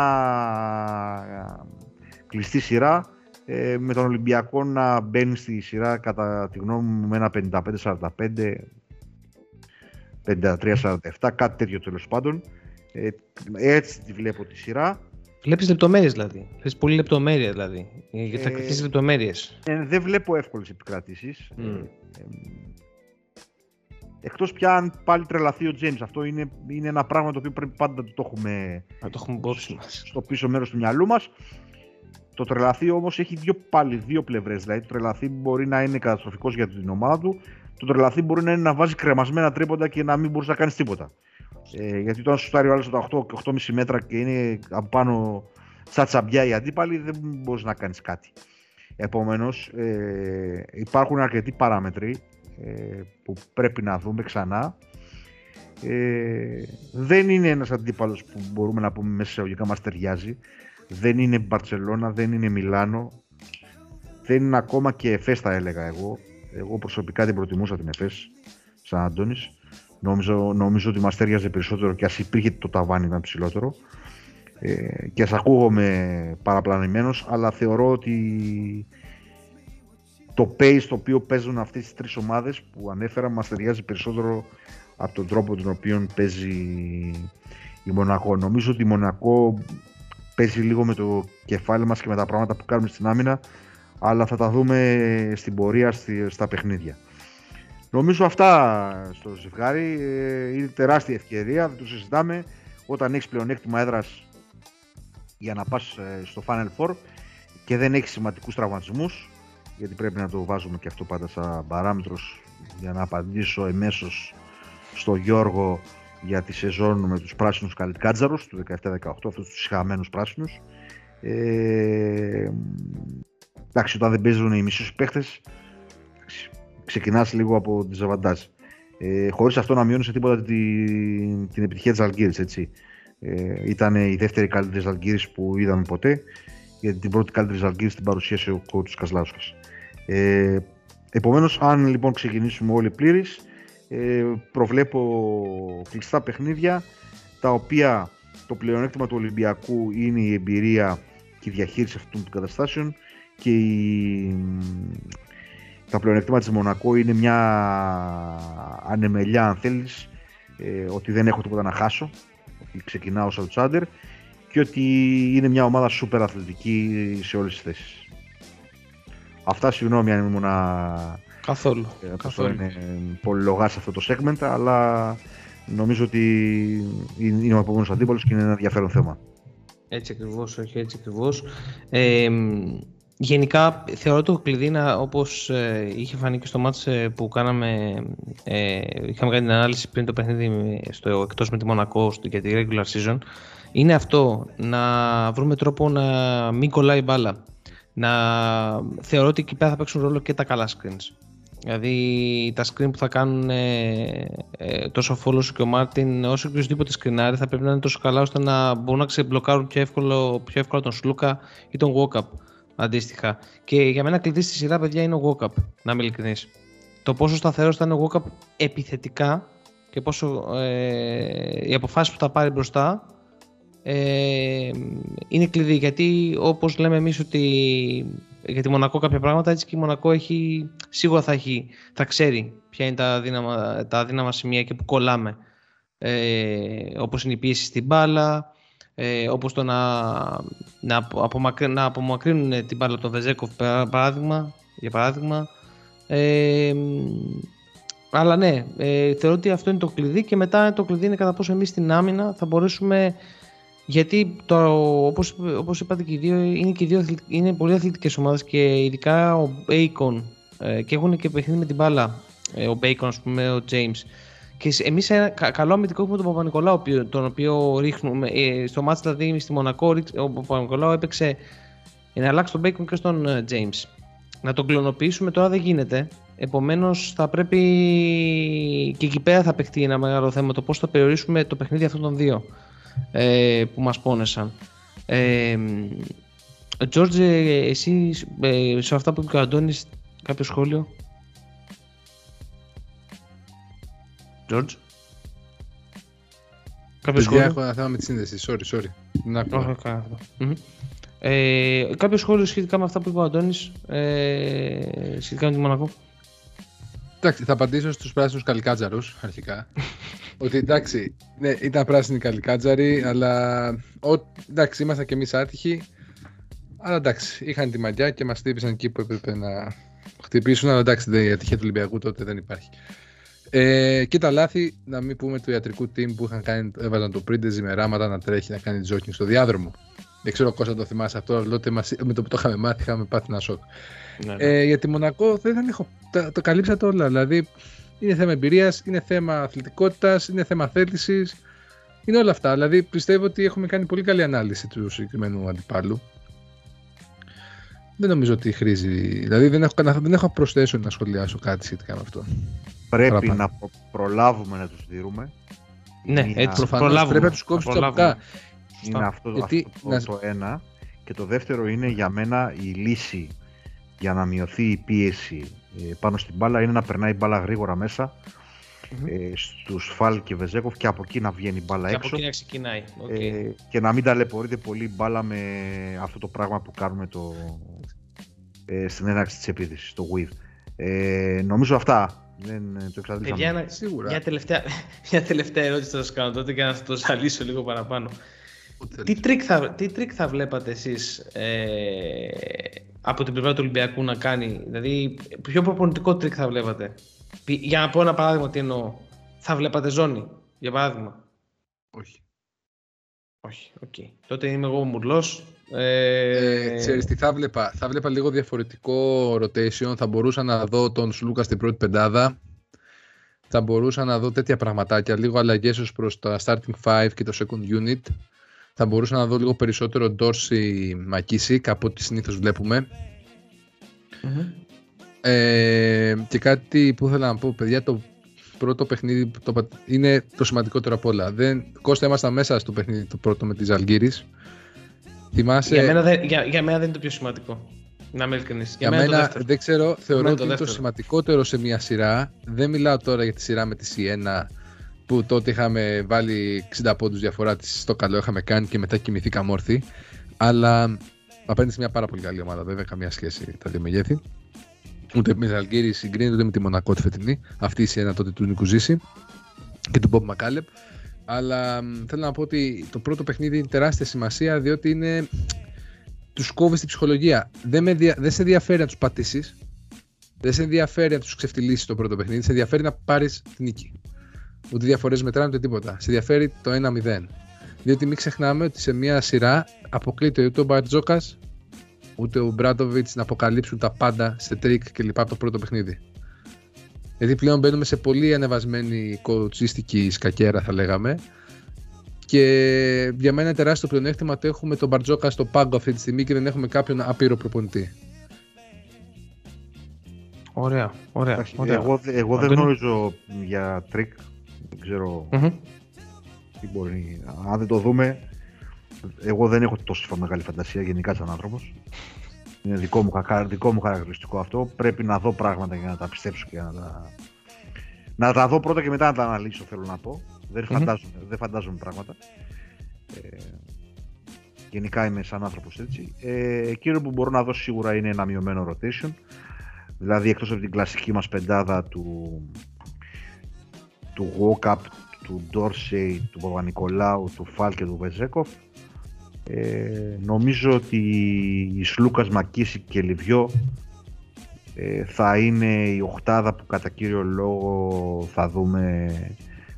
κλειστή σειρά ε, με τον Ολυμπιακό να μπαίνει στη σειρά κατά τη γνώμη μου με ένα 55-45 53-47, κάτι τέτοιο τέλος πάντων. Ε, έτσι τη βλέπω τη σειρά. Βλέπεις λεπτομέρειες δηλαδή. Βλέπει πολύ λεπτομέρεια δηλαδή. Γιατί θα Ε, κρατήσει λεπτομέρειες. Ε, δεν βλέπω εύκολες επικρατήσεις. Mm. Ε, εκτός πια αν πάλι τρελαθεί ο James. Αυτό είναι, είναι ένα πράγμα το οποίο πρέπει πάντα να το έχουμε Να το έχουμε υπόψη μας. στο πίσω μέρος του μυαλού μας. Το τρελαθεί όμως έχει δύο, πάλι δύο πλευρές. Δηλαδή το τρελαθεί μπορεί να είναι καταστροφικός για την ομάδα του. Το τρελαθεί μπορεί να είναι να βάζει κρεμασμένα τρίποντα και να μην μπορείς να κάνεις τίποτα. Ε, γιατί όταν σου στάρει ο άλλος τα 8 και 8,5 μέτρα και είναι από πάνω σαν τσαμπιά οι αντίπαλοι, δεν μπορείς να κάνεις κάτι. Επομένως, ε, υπάρχουν αρκετοί παράμετροι ε, που πρέπει να δούμε ξανά. Ε, δεν είναι ένας αντίπαλος που μπορούμε να πούμε μέσα εισαγωγικά μας ταιριάζει. Δεν είναι Μπαρτσελώνα, δεν είναι Μιλάνο. Δεν είναι ακόμα και Εφές θα έλεγα εγώ. Εγώ προσωπικά την προτιμούσα την Εφές σαν Αντώνης. Νομίζω, νομίζω ότι μας ταιριάζει περισσότερο και ας υπήρχε το ταβάνι ήταν ψηλότερο. Ε, και ας ακούγομαι παραπλανημένος, αλλά θεωρώ ότι το pace το οποίο παίζουν αυτές τις τρεις ομάδες που ανέφερα μας ταιριάζει περισσότερο από τον τρόπο τον οποίο παίζει η Μονακό. Νομίζω ότι η Μονακό παίζει λίγο με το κεφάλι μας και με τα πράγματα που κάνουμε στην άμυνα αλλά θα τα δούμε στην πορεία στα παιχνίδια. Νομίζω αυτά στο ζευγάρι. Ε, είναι τεράστια ευκαιρία, δεν το συζητάμε. Όταν έχεις πλεονέκτημα έδρας για να πας ε, στο Final Four και δεν έχεις σημαντικούς τραυματισμούς, γιατί πρέπει να το βάζουμε και αυτό πάντα σαν παράμετρος για να απαντήσω εμέσως στο Γιώργο για τη σεζόν με τους πράσινους καλυτκάτζαρους του 17-18, αυτούς τους συχαμένους πράσινους. Ε, εντάξει, όταν δεν παίζουν οι μισούς παίχτες, ξεκινάς λίγο από τη ζαβαντάζ. Ε, χωρίς αυτό να μειώνεις σε τίποτα την, την επιτυχία της Αλγύρης, έτσι. Ε, ήταν η δεύτερη καλύτερη Ζαλγκύρης που είδαμε ποτέ, γιατί την πρώτη καλύτερη Ζαλγκύρης την παρουσίασε ο κότσος Κασλάουσας. Ε, επομένως, αν λοιπόν ξεκινήσουμε όλοι πλήρεις, ε, προβλέπω κλειστά παιχνίδια τα οποία το πλεονέκτημα του Ολυμπιακού είναι η εμπειρία και η διαχείριση αυτών των καταστάσεων και η, τα πλεονέκτημα της Μονακό είναι μια ανεμελιά αν θέλεις ε, ότι δεν έχω τίποτα να χάσω ότι ξεκινάω σαν τσάντερ και ότι είναι μια ομάδα σούπερ αθλητική σε όλες τις θέσεις. Αυτά συγγνώμη αν ήμουν Καθόλου. Ε, καθόλου. Είναι πολυλογάς σε αυτό το segment, αλλά νομίζω ότι είναι ο επόμενο αντίπαλος και είναι ένα ενδιαφέρον θέμα. Έτσι ακριβώς, όχι έτσι ακριβώς. Ε, γενικά θεωρώ το κλειδί να, όπως ε, είχε φανεί και στο μάτς ε, που κάναμε, ε, είχαμε κάνει την ανάλυση πριν το παιχνίδι στο, εκτός με τη Μονακό στο, για τη regular season, είναι αυτό, να βρούμε τρόπο να μην κολλάει μπάλα. Να θεωρώ ότι εκεί πέρα θα παίξουν ρόλο και τα καλά screens. Δηλαδή τα screen που θα κάνουν ε, ε, τόσο ο Φόλος και ο Μάρτιν, όσο και οποιοδήποτε σκρινάρι, θα πρέπει να είναι τόσο καλά ώστε να μπορούν να ξεμπλοκάρουν πιο, εύκολο, πιο εύκολα τον Σλούκα ή τον Walkup αντίστοιχα. Και για μένα κλειδί στη σειρά, παιδιά, είναι ο Walkup, να είμαι ειλικρινής. Το πόσο σταθερός θα είναι ο Walkup επιθετικά και πόσο ε, οι αποφάσεις που θα πάρει μπροστά ε, είναι κλειδί. Γιατί όπως λέμε εμείς ότι για τη Μονακό κάποια πράγματα, έτσι και η Μονακό έχει, σίγουρα θα, έχει, θα ξέρει ποια είναι τα δύναμα, τα δύναμα σημεία και που κολλάμε. Ε, όπως είναι η πίεση στην μπάλα, ε, όπως το να, να, απομακρύνουν, να απομακρύνουν την μπάλα από τον Βεζέκοφ παράδειγμα, για παράδειγμα. Ε, αλλά ναι, ε, θεωρώ ότι αυτό είναι το κλειδί και μετά το κλειδί είναι κατά πόσο εμείς στην άμυνα θα μπορέσουμε γιατί το, όπως, όπως είπατε και οι δύο, είναι, και οι δύο είναι πολύ αθλητικές ομάδες και ειδικά ο Bacon ε, και έχουν και παιχνίδι με την μπάλα ε, ο Bacon ας πούμε, ο James. Και εμείς ένα καλό αμυντικό έχουμε τον Παπα-Νικολάου τον οποίο ρίχνουμε ε, στο μάτς δηλαδή στη Μονακό ο Παπα-Νικολάου έπαιξε να αλλάξει τον Bacon και στον ε, James. Να τον κλωνοποιήσουμε τώρα δεν γίνεται. Επομένως θα πρέπει και εκεί πέρα θα παιχτεί ένα μεγάλο θέμα το πώς θα περιορίσουμε το παιχνίδι αυτών των δύο ε, που μας πόνεσαν. Ε, Τζόρτζε, εσύ ε, σε αυτά που είπε ο Αντώνης, κάποιο σχόλιο; Τζόρτζ; Κάποιο σχόλιο; έχω ένα θέμα με τη σύνδεση. Sorry, sorry. Να ε, κάποιο σχόλιο σχετικά με αυτά που είπε ο Αντώνης, ε, σχετικά με τη Μονακό; Εντάξει, θα απαντήσω στους πράσινους καλικάτζαρους αρχικά. ότι εντάξει, ναι, ήταν πράσινοι καλικάτζαροι, αλλά ο, εντάξει, ήμασταν και εμείς άτυχοι. Αλλά εντάξει, είχαν τη μαγιά και μας χτύπησαν εκεί που έπρεπε να χτυπήσουν. Αλλά εντάξει, η ατυχία του Ολυμπιακού τότε δεν υπάρχει. Ε, και τα λάθη, να μην πούμε του ιατρικού team που είχαν κάνει, έβαζαν το πρίντεζι με ράματα να τρέχει να κάνει τζόκινγκ στο διάδρομο. Δεν ξέρω Κώστα το θυμάσαι αυτό, αλλά τότε με το που το είχαμε μάθει είχαμε πάθει ένα σοκ. Ναι, ναι. Ε, για τη Μονακό δεν έχω, το, το καλύψατε όλα. Δηλαδή είναι θέμα εμπειρίας, είναι θέμα αθλητικότητας, είναι θέμα θέλησης. Είναι όλα αυτά. Δηλαδή πιστεύω ότι έχουμε κάνει πολύ καλή ανάλυση του συγκεκριμένου αντιπάλου. Δεν νομίζω ότι χρήζει. Δηλαδή δεν έχω, δεν έχω προσθέσω να σχολιάσω κάτι σχετικά με αυτό. Πρέπει να προλάβουμε να τους δίνουμε Ναι, Μια- έτσι Προφανώς προλάβουμε. πρέπει να τους κόψεις Θα τα προλάβουμε. πουκά. Είναι αυτό, Γιατί αυτό να- το ένα. Και το δεύτερο είναι για μένα η λύση για να μειωθεί η πίεση ε, πάνω στην μπάλα είναι να περνάει η μπάλα γρήγορα μέσα Μμμ. ε, στους Φαλ και Βεζένκοφ και από εκεί να βγαίνει η μπάλα Και από έξω εκεί να ξεκινάει. Οκ. ε, και να μην ταλαιπωρείται πολύ η μπάλα με αυτό το πράγμα που κάνουμε το, ε, στην έναρξη της επίθεσης, το weave. Ε, νομίζω αυτά. Δεν ε, το εξαντλήσαμε. Παιδιά, ένα- Σίγουρα. μια, τελευταία, μια τελευταία ερώτηση θα σας κάνω τότε και να το ζαλίσω λίγο παραπάνω. Ό,τι Τι θέλεις. τρικ, θα, τι τρικ θα βλέπατε εσείς ε, από την πλευρά του Ολυμπιακού να κάνει, δηλαδή ποιο προπονητικό τρικ θα βλέπατε; Π- Για να πω ένα παράδειγμα τι εννοώ. Θα βλέπατε ζώνη, για παράδειγμα. Όχι. Όχι, οκ. Τότε είμαι εγώ ο μουρλός. Ε, Ε, ξέρεις τι θα βλέπα. Θα βλέπα λίγο διαφορετικό rotation. Θα μπορούσα να δω τον Σλούκα στην πρώτη πεντάδα. Θα μπορούσα να δω τέτοια πραγματάκια. Λίγο αλλαγές ως προς τα starting five και το second unit. Θα μπορούσα να δω λίγο περισσότερο Dorsey ΜακΚίσικ από ό,τι συνήθως βλέπουμε. μμμ. Ε, και κάτι που ήθελα να πω, παιδιά, το πρώτο παιχνίδι το, πα- είναι το σημαντικότερο απ' όλα. Δεν, Κώστα, ήμασταν μέσα στο παιχνίδι το πρώτο με τη Ζαλγκύρης. Θυμάσαι, Για, μένα δεν, για, για μένα δεν είναι το πιο σημαντικό. Να είμαι ειλικρινής. Για είναι το μένα δεύτερο. δεν ξέρω, θεωρώ μένα ότι το είναι το δεύτερο. σημαντικότερο σε μια σειρά. Δεν μιλάω τώρα για τη σειρά με τη Σιένα που τότε είχαμε βάλει 60 πόντους διαφορά της στο καλό είχαμε κάνει και μετά κοιμηθήκαμε όρθιοι. Αλλά απέναντι σε μια πάρα πολύ καλή ομάδα, βέβαια, καμία σχέση τα δύο μεγέθη. Ούτε με Ζαλγκύρη συγκρίνεται ούτε με τη Μονακό τη φετινή. Αυτή η Σιένα τότε του Νίκου Ζήση και του Μπομπ Μακάλεπ. Αλλά μ, θέλω να πω ότι το πρώτο παιχνίδι είναι τεράστια σημασία διότι είναι τους κόβεις την ψυχολογία. Δεν, με δια- δεν σε ενδιαφέρει να τους πατήσεις. Δεν σε ενδιαφέρει να τους ξεφτυλίσεις το πρώτο παιχνίδι. Σε ενδιαφέρει να πάρεις την νίκη. Ούτε διαφορές μετράνε ούτε τίποτα. Σε ενδιαφέρει το 1-0. Διότι μην ξεχνάμε ότι σε μια σειρά αποκλείται ούτε ο Μπαρτζώκα ούτε ο Ομπράντοβιτς να αποκαλύψουν τα πάντα σε τρικ και λοιπά από το πρώτο παιχνίδι. Γιατί πλέον μπαίνουμε σε πολύ ανεβασμένη κοουτσίστικη σκακιέρα, θα λέγαμε. Και για μένα είναι τεράστιο πλεονέκτημα το έχουμε τον Μπαρτζώκα στο πάγκο αυτή τη στιγμή και δεν έχουμε κάποιον άπειρο προπονητή. Ωραία, ωραία. Εντάξει, ωραία. εγώ εγώ δεν Αντώνη. γνωρίζω για τρικ. Δεν ξέρω Μμμ. τι μπορεί. Αν δεν το δούμε, εγώ δεν έχω τόσο μεγάλη φαντασία γενικά σαν άνθρωπος. Είναι δικό μου, χαρα- δικό μου χαρακτηριστικό αυτό. Πρέπει να δω πράγματα για να τα πιστέψω και να τα. Να τα δω πρώτα και μετά να τα αναλύσω, θέλω να πω. Δεν, Μμμ. φαντάζομαι, δεν φαντάζομαι πράγματα. Ε, γενικά είμαι σαν άνθρωπος έτσι. Ε, εκείνο που μπορώ να δω σίγουρα είναι ένα μειωμένο rotation. Δηλαδή εκτός από την κλασική μας πεντάδα του, του Walkup, του Dorsey, του Παπανικολάου, του Φαλ και του Βεζένκοφ ε, νομίζω ότι οι Σλούκας, ΜακΚίσικ και Λίβιο ε, θα είναι η οχτάδα που κατά κύριο λόγο θα δούμε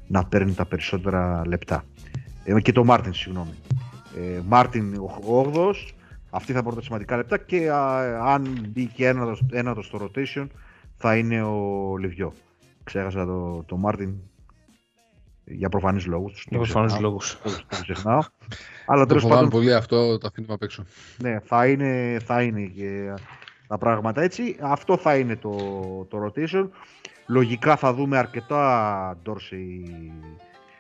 να παίρνει τα περισσότερα λεπτά. Ε, και το Μάρτιν, συγγνώμη. Ε, Μάρτιν ο 8ος, αυτή θα πάρει τα σημαντικά λεπτά και α, αν μπει και ένατος, ένατος στο rotation θα είναι ο Λιβιό. Ξέχασα το, το Μάρτιν για προφανείς λόγους. Για το προφανείς ξεχνάω, λόγους. Το, το ξεχνάω. Αλλά Το τέλος φοβάμαι πάντων πολύ αυτό, το αφήνουμε απ' έξω. ναι, θα είναι, θα είναι και τα πράγματα έτσι. Αυτό θα είναι το, το rotation. Λογικά θα δούμε αρκετά Dorsey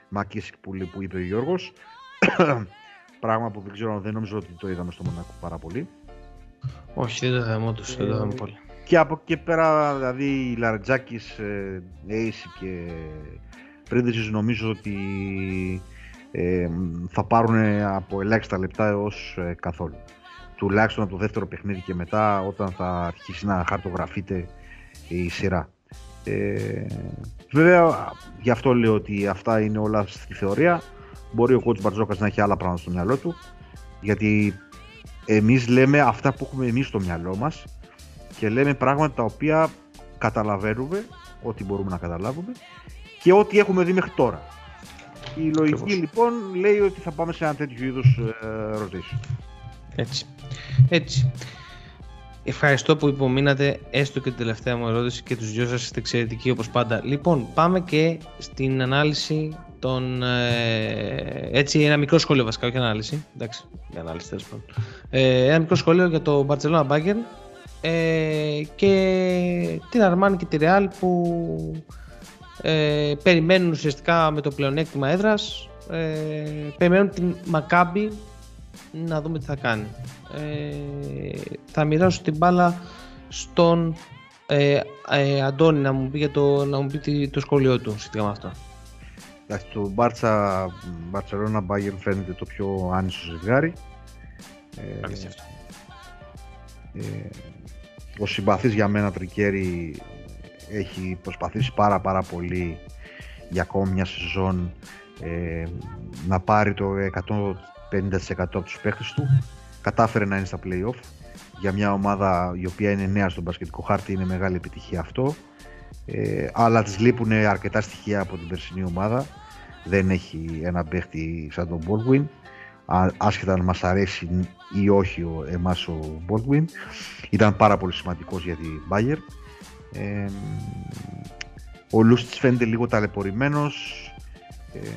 Μακίσικ που, λέ- που είπε ο Γιώργος. Πράγμα που δεν ξέρω, δεν νομίζω ότι το είδαμε στο Μονακό πάρα πολύ. Όχι, δεν το είδαμε όντως, δεν το είδαμε πολύ. Και από εκεί και πέρα, δηλαδή, Λαρετζάκης, ε, Ace και Πρίντεσης νομίζω ότι ε, θα πάρουν από ελάχιστα λεπτά έως ε, καθόλου. Τουλάχιστον από το δεύτερο παιχνίδι και μετά, όταν θα αρχίσει να χαρτογραφείται η σειρά. Ε, βέβαια, γι' αυτό λέω ότι αυτά είναι όλα στη θεωρία. Μπορεί ο coach Μπαρτζόκας να έχει άλλα πράγματα στο μυαλό του, γιατί εμείς λέμε αυτά που έχουμε εμείς στο μυαλό μας και λέμε πράγματα τα οποία καταλαβαίνουμε, ό,τι μπορούμε να καταλάβουμε και ό,τι έχουμε δει μέχρι τώρα. Η λογική Ακριβώς. λοιπόν λέει ότι θα πάμε σε ένα τέτοιο είδους ε, rotation. Έτσι. Έτσι. Ευχαριστώ που υπομείνατε έστω και την τελευταία μου ερώτηση και τους δυο σας είστε εξαιρετικοί όπως πάντα. Λοιπόν, πάμε και στην ανάλυση των... ε, έτσι, ένα μικρό σχόλιο βασικά, όχι ανάλυση. Εντάξει, μια ανάλυση τέλος πάντων. Ε, ένα μικρό σχόλιο για το Barcelona Bayern ε, και την Armani και τη Real που Ε, περιμένουν ουσιαστικά με το πλεονέκτημα έδρας. Ε, περιμένουν την Μακάμπη να δούμε τι θα κάνει. Ε, θα μοιράσω την μπάλα στον ε, ε, Αντώνη να μου πει, για το, να μου πει το σχόλιο του σχετικά με αυτό. Εντάξει, το Μπάρτσα, Μπαρτσελώνα Bayern φαίνεται το πιο άνισο ζευγάρι. Ε, ε, ο συμπαθής για μένα Τρικέρι έχει προσπαθήσει πάρα πάρα πολύ για ακόμη μια σεζόν ε, να πάρει το 150% από τους παίχτες του. Κατάφερε να είναι στα play-off. Για μια ομάδα η οποία είναι νέα στον μπασκετικό χάρτη είναι μεγάλη επιτυχία αυτό. Ε, αλλά της λείπουν αρκετά στοιχεία από την περσινή ομάδα. Δεν έχει ένα παίχτη σαν τον Baldwin. Άσχετα αν μας αρέσει ή όχι ο, εμάς ο Baldwin. Ήταν πάρα πολύ σημαντικός για την Bayern. Ε, ο Λούστης φαίνεται λίγο ταλαιπωρημένος. Ε,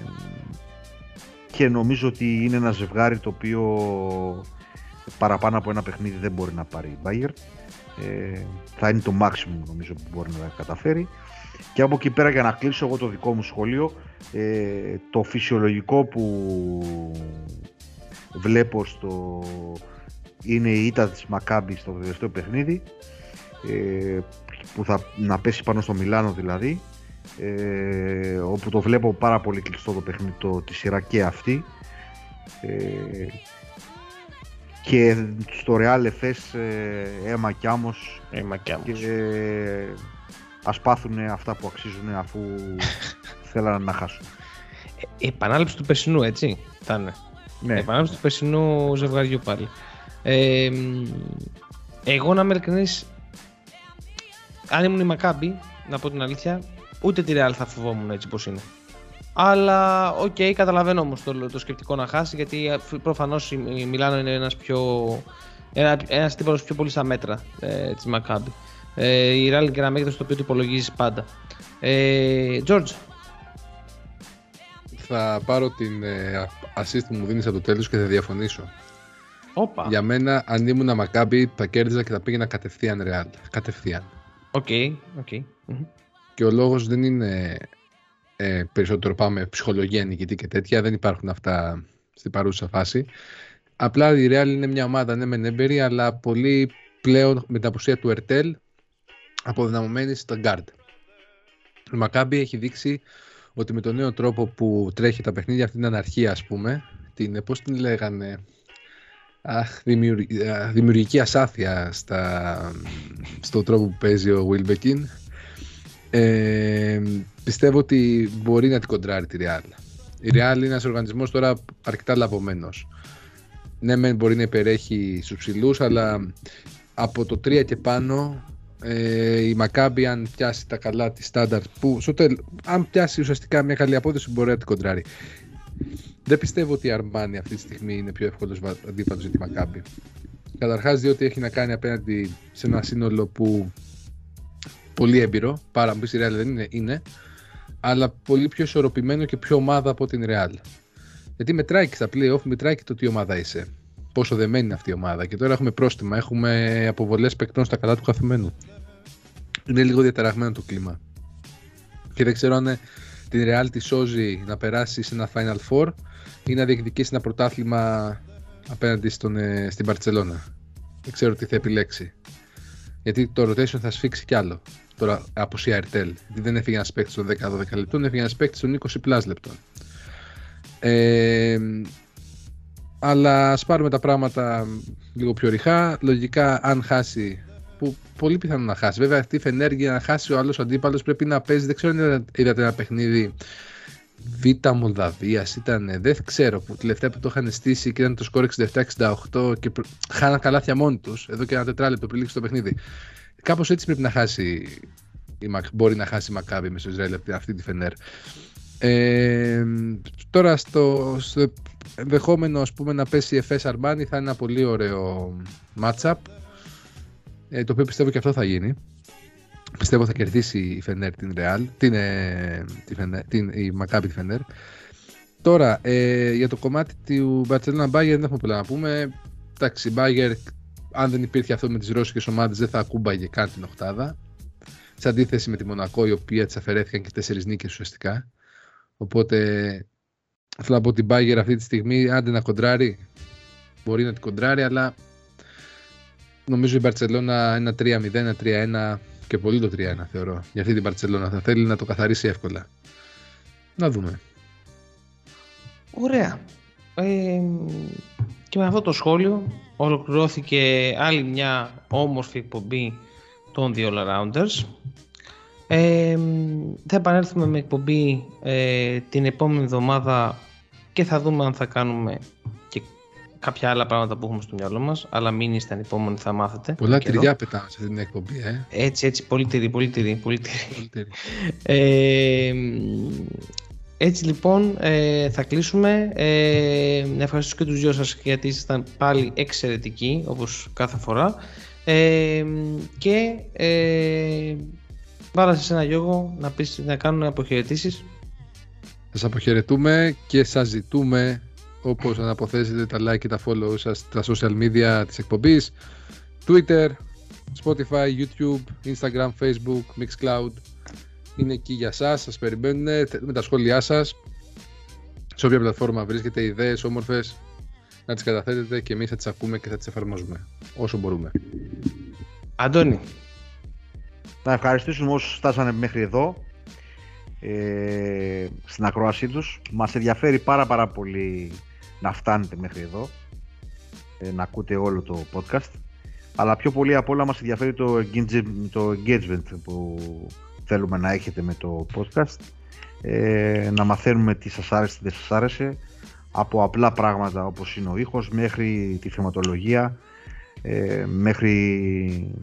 και νομίζω ότι είναι ένα ζευγάρι το οποίο παραπάνω από ένα παιχνίδι δεν μπορεί να πάρει η Bayern. Ε, θα είναι το maximum νομίζω που μπορεί να καταφέρει. Και από εκεί πέρα για να κλείσω εγώ το δικό μου σχολείο, ε, το φυσιολογικό που βλέπω στο είναι η ήττα της Μακάμπης στο τελευταίο παιχνίδι ε, που θα να πέσει πάνω στο Μιλάνο δηλαδή ε, όπου το βλέπω πάρα πολύ κλειστό το παιχνίδι το, τη σειρά και αυτή. Ε, και στο Real Εφές ε, αίμα κι άμμος. Αίμα κι άμμος. και ε, ας πάθουν αυτά που αξίζουν αφού θέλανε να χάσουν. Ε, επανάληψη του περσινού έτσι ήταν ναι. επανάληψη του περσινού ζευγαριού πάλι. Ε, εγώ να είμαι ειλικρινής αν ήμουν η Μακάμπι να πω την αλήθεια Ούτε τη Real θα φοβόμουν έτσι πως είναι. Αλλά οκ, okay, καταλαβαίνω όμως το, το σκεπτικό να χάσει γιατί προφανώς η Μιλάνο είναι ένας πιο... Ένα, ένας τύπος πιο πολύ στα μέτρα ε, της Maccabi. Ε, η Real είναι και ένα μέγεθος το οποίο το υπολογίζεις πάντα. Ε, George. Θα πάρω την ε, assist που μου δίνεις από το τέλος και θα διαφωνήσω. Όπα. Για μένα, αν ήμουν Maccabi, θα κέρδιζα και θα πήγαινα κατευθείαν Real. Κατευθείαν. OK, okay, okay. Και ο λόγος δεν είναι ε, περισσότερο πάμε ψυχολογία νικητή και τέτοια. Δεν υπάρχουν αυτά στην παρούσα φάση. Απλά η Real είναι μια ομάδα, ναι μεν έμπειρη, αλλά πολύ πλέον με την απουσία του Ερτέλ αποδυναμωμένη στα guard. Η Μακάμπη έχει δείξει ότι με τον νέο τρόπο που τρέχει τα παιχνίδια, αυτή την αναρχία ας πούμε, την, πώς την λέγανε, αχ, δημιουργική ασάφεια στα, στον τρόπο που παίζει ο Wilbekin, ε, πιστεύω ότι μπορεί να την κοντράρει τη Real. Η Real είναι ένας οργανισμός τώρα αρκετά λαβωμένο. Ναι, μεν μπορεί να υπερέχει στους ψηλούς, αλλά από το 3 και πάνω ε, η Maccabi αν πιάσει τα καλά της στάνταρτ που στο τέλ, αν πιάσει ουσιαστικά μια καλή απόδοση μπορεί να την κοντράρει. Δεν πιστεύω ότι η Αρμάνι αυτή τη στιγμή είναι πιο εύκολος αντίπαλος για τη Maccabi. Καταρχάς διότι έχει να κάνει απέναντι σε ένα σύνολο που πολύ έμπειρο, πάρα πολύ Real δεν είναι, είναι, αλλά πολύ πιο ισορροπημένο και πιο ομάδα από την Real. Γιατί μετράει και στα playoff, μετράει και το τι ομάδα είσαι. Πόσο δεμένη είναι αυτή η ομάδα. Και τώρα έχουμε πρόστιμα, έχουμε αποβολές παικτών στα καλά του καθημένου. Είναι λίγο διαταραγμένο το κλίμα. Και δεν ξέρω αν την Real τη σώζει να περάσει σε ένα Final Four ή να διεκδικήσει ένα πρωτάθλημα απέναντι στον, ε, στην Παρσελώνα. Δεν ξέρω τι θα επιλέξει. Γιατί το rotation θα σφίξει κι άλλο. Τώρα αποσία Ερτέλ. Γιατί δεν έφυγε ένας παίκτης των 10-12 λεπτών, έφυγε ένας παίκτης των 20 πλάς λεπτών. Ε, αλλά ας πάρουμε τα πράγματα λίγο πιο ρηχά. Λογικά, αν χάσει, που πολύ πιθανό να χάσει. Βέβαια, αυτή η φενέργεια να χάσει ο άλλος αντίπαλος πρέπει να παίζει. Δεν ξέρω αν είδατε ένα παιχνίδι Β' Μολδαβίας ήταν, δεν ξέρω, που τελευταία που το είχαν στήσει και ήταν το σκορ 67-68 και προ... χάναν καλάθια μόνοι τους εδώ και ένα τετράλεπτο πριν λήξει το παιχνίδι. Κάπως έτσι πρέπει να χάσει, η Μακ... μπορεί να χάσει η Μακάβη με στο Ισραήλ αυτή τη Φενέρ. Ε, τώρα στο, στο ενδεχόμενο ας πούμε, να πέσει η FS Αρμάνι θα είναι ένα πολύ ωραίο matchup ε, το οποίο πιστεύω και αυτό θα γίνει Πιστεύω θα κερδίσει η Φενέρ την Real, την, ε, τη Φενέρ, την, η Maccabi τη Φενέρ. Τώρα, ε, για το κομμάτι του Barcelona Bayern δεν έχουμε πολλά να πούμε. Εντάξει, η Bayern, αν δεν υπήρχε αυτό με τις ρώσικες ομάδες δεν θα ακούμπαγε καν την οχτάδα. σε αντίθεση με τη Μονακό, η οποία της αφαιρέθηκαν και τέσσερις νίκες ουσιαστικά. Οπότε θέλω να πω την Bayern αυτή τη στιγμή, άντε να κοντράρει. Μπορεί να την κοντράρει, αλλά νομίζω η Μπαρσελόνα ένα 3-0, ένα 3-1 και πολύ το 3-1 θεωρώ. Για αυτή την Μπαρσελόνα θα θέλει να το καθαρίσει εύκολα. Να δούμε. Ωραία. Ε, και με αυτό το σχόλιο ολοκληρώθηκε άλλη μια όμορφη εκπομπή των The All Arounders. Ε, θα επανέλθουμε με εκπομπή ε, την επόμενη εβδομάδα και θα δούμε αν θα κάνουμε και κάποια άλλα πράγματα που έχουμε στο μυαλό μας αλλά μην είστε ανυπόμονοι θα μάθετε. Πολλά τυριά πετάμε σε αυτή την εκπομπή, ε. Έτσι, έτσι, πολύ τυρί, πολύ τυρί, πολύ τυρί. Πολύ τυρί. Ε, έτσι λοιπόν ε, θα κλείσουμε. Ε, να ευχαριστήσω και τους δυο σας γιατί ήσασταν πάλι εξαιρετικοί όπως κάθε φορά. Ε, και ε, βάλα σε ένα Γιώργο να, πεις, να κάνουν αποχαιρετήσεις. Σας αποχαιρετούμε και σας ζητούμε όπως να αποθέσετε τα like και τα follow σας στα social media της εκπομπής Twitter, Spotify, YouTube, Instagram, Facebook, Mixcloud είναι εκεί για σας, σας περιμένουν με τα σχόλιά σας σε όποια πλατφόρμα βρίσκεται ιδέες όμορφες να τις καταθέτετε και εμείς θα τις ακούμε και θα τις εφαρμόζουμε όσο μπορούμε. Αντώνη, Να ευχαριστήσουμε όσους φτάσανε μέχρι εδώ ε, στην ακρόασή τους. Μας ενδιαφέρει πάρα πάρα πολύ να φτάνετε μέχρι εδώ, ε, να ακούτε όλο το podcast. Αλλά πιο πολύ απ' όλα μας ενδιαφέρει το, engage- το engagement που θέλουμε να έχετε με το podcast. Ε, να μαθαίνουμε τι σας άρεσε, τι δεν σας άρεσε. Από απλά πράγματα όπως είναι ο ήχος μέχρι τη θεματολογία, ε, μέχρι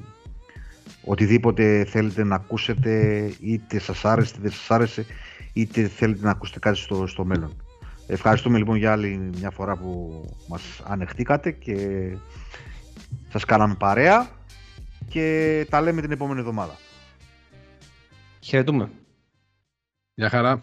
οτιδήποτε θέλετε να ακούσετε είτε σας άρεσε είτε δεν σας άρεσε είτε θέλετε να ακούσετε κάτι στο, στο μέλλον. Ευχαριστούμε λοιπόν για άλλη μια φορά που μας ανεχτήκατε και σας κάναμε παρέα και τα λέμε την επόμενη εβδομάδα. χαιρετούμε. Γεια χαρά.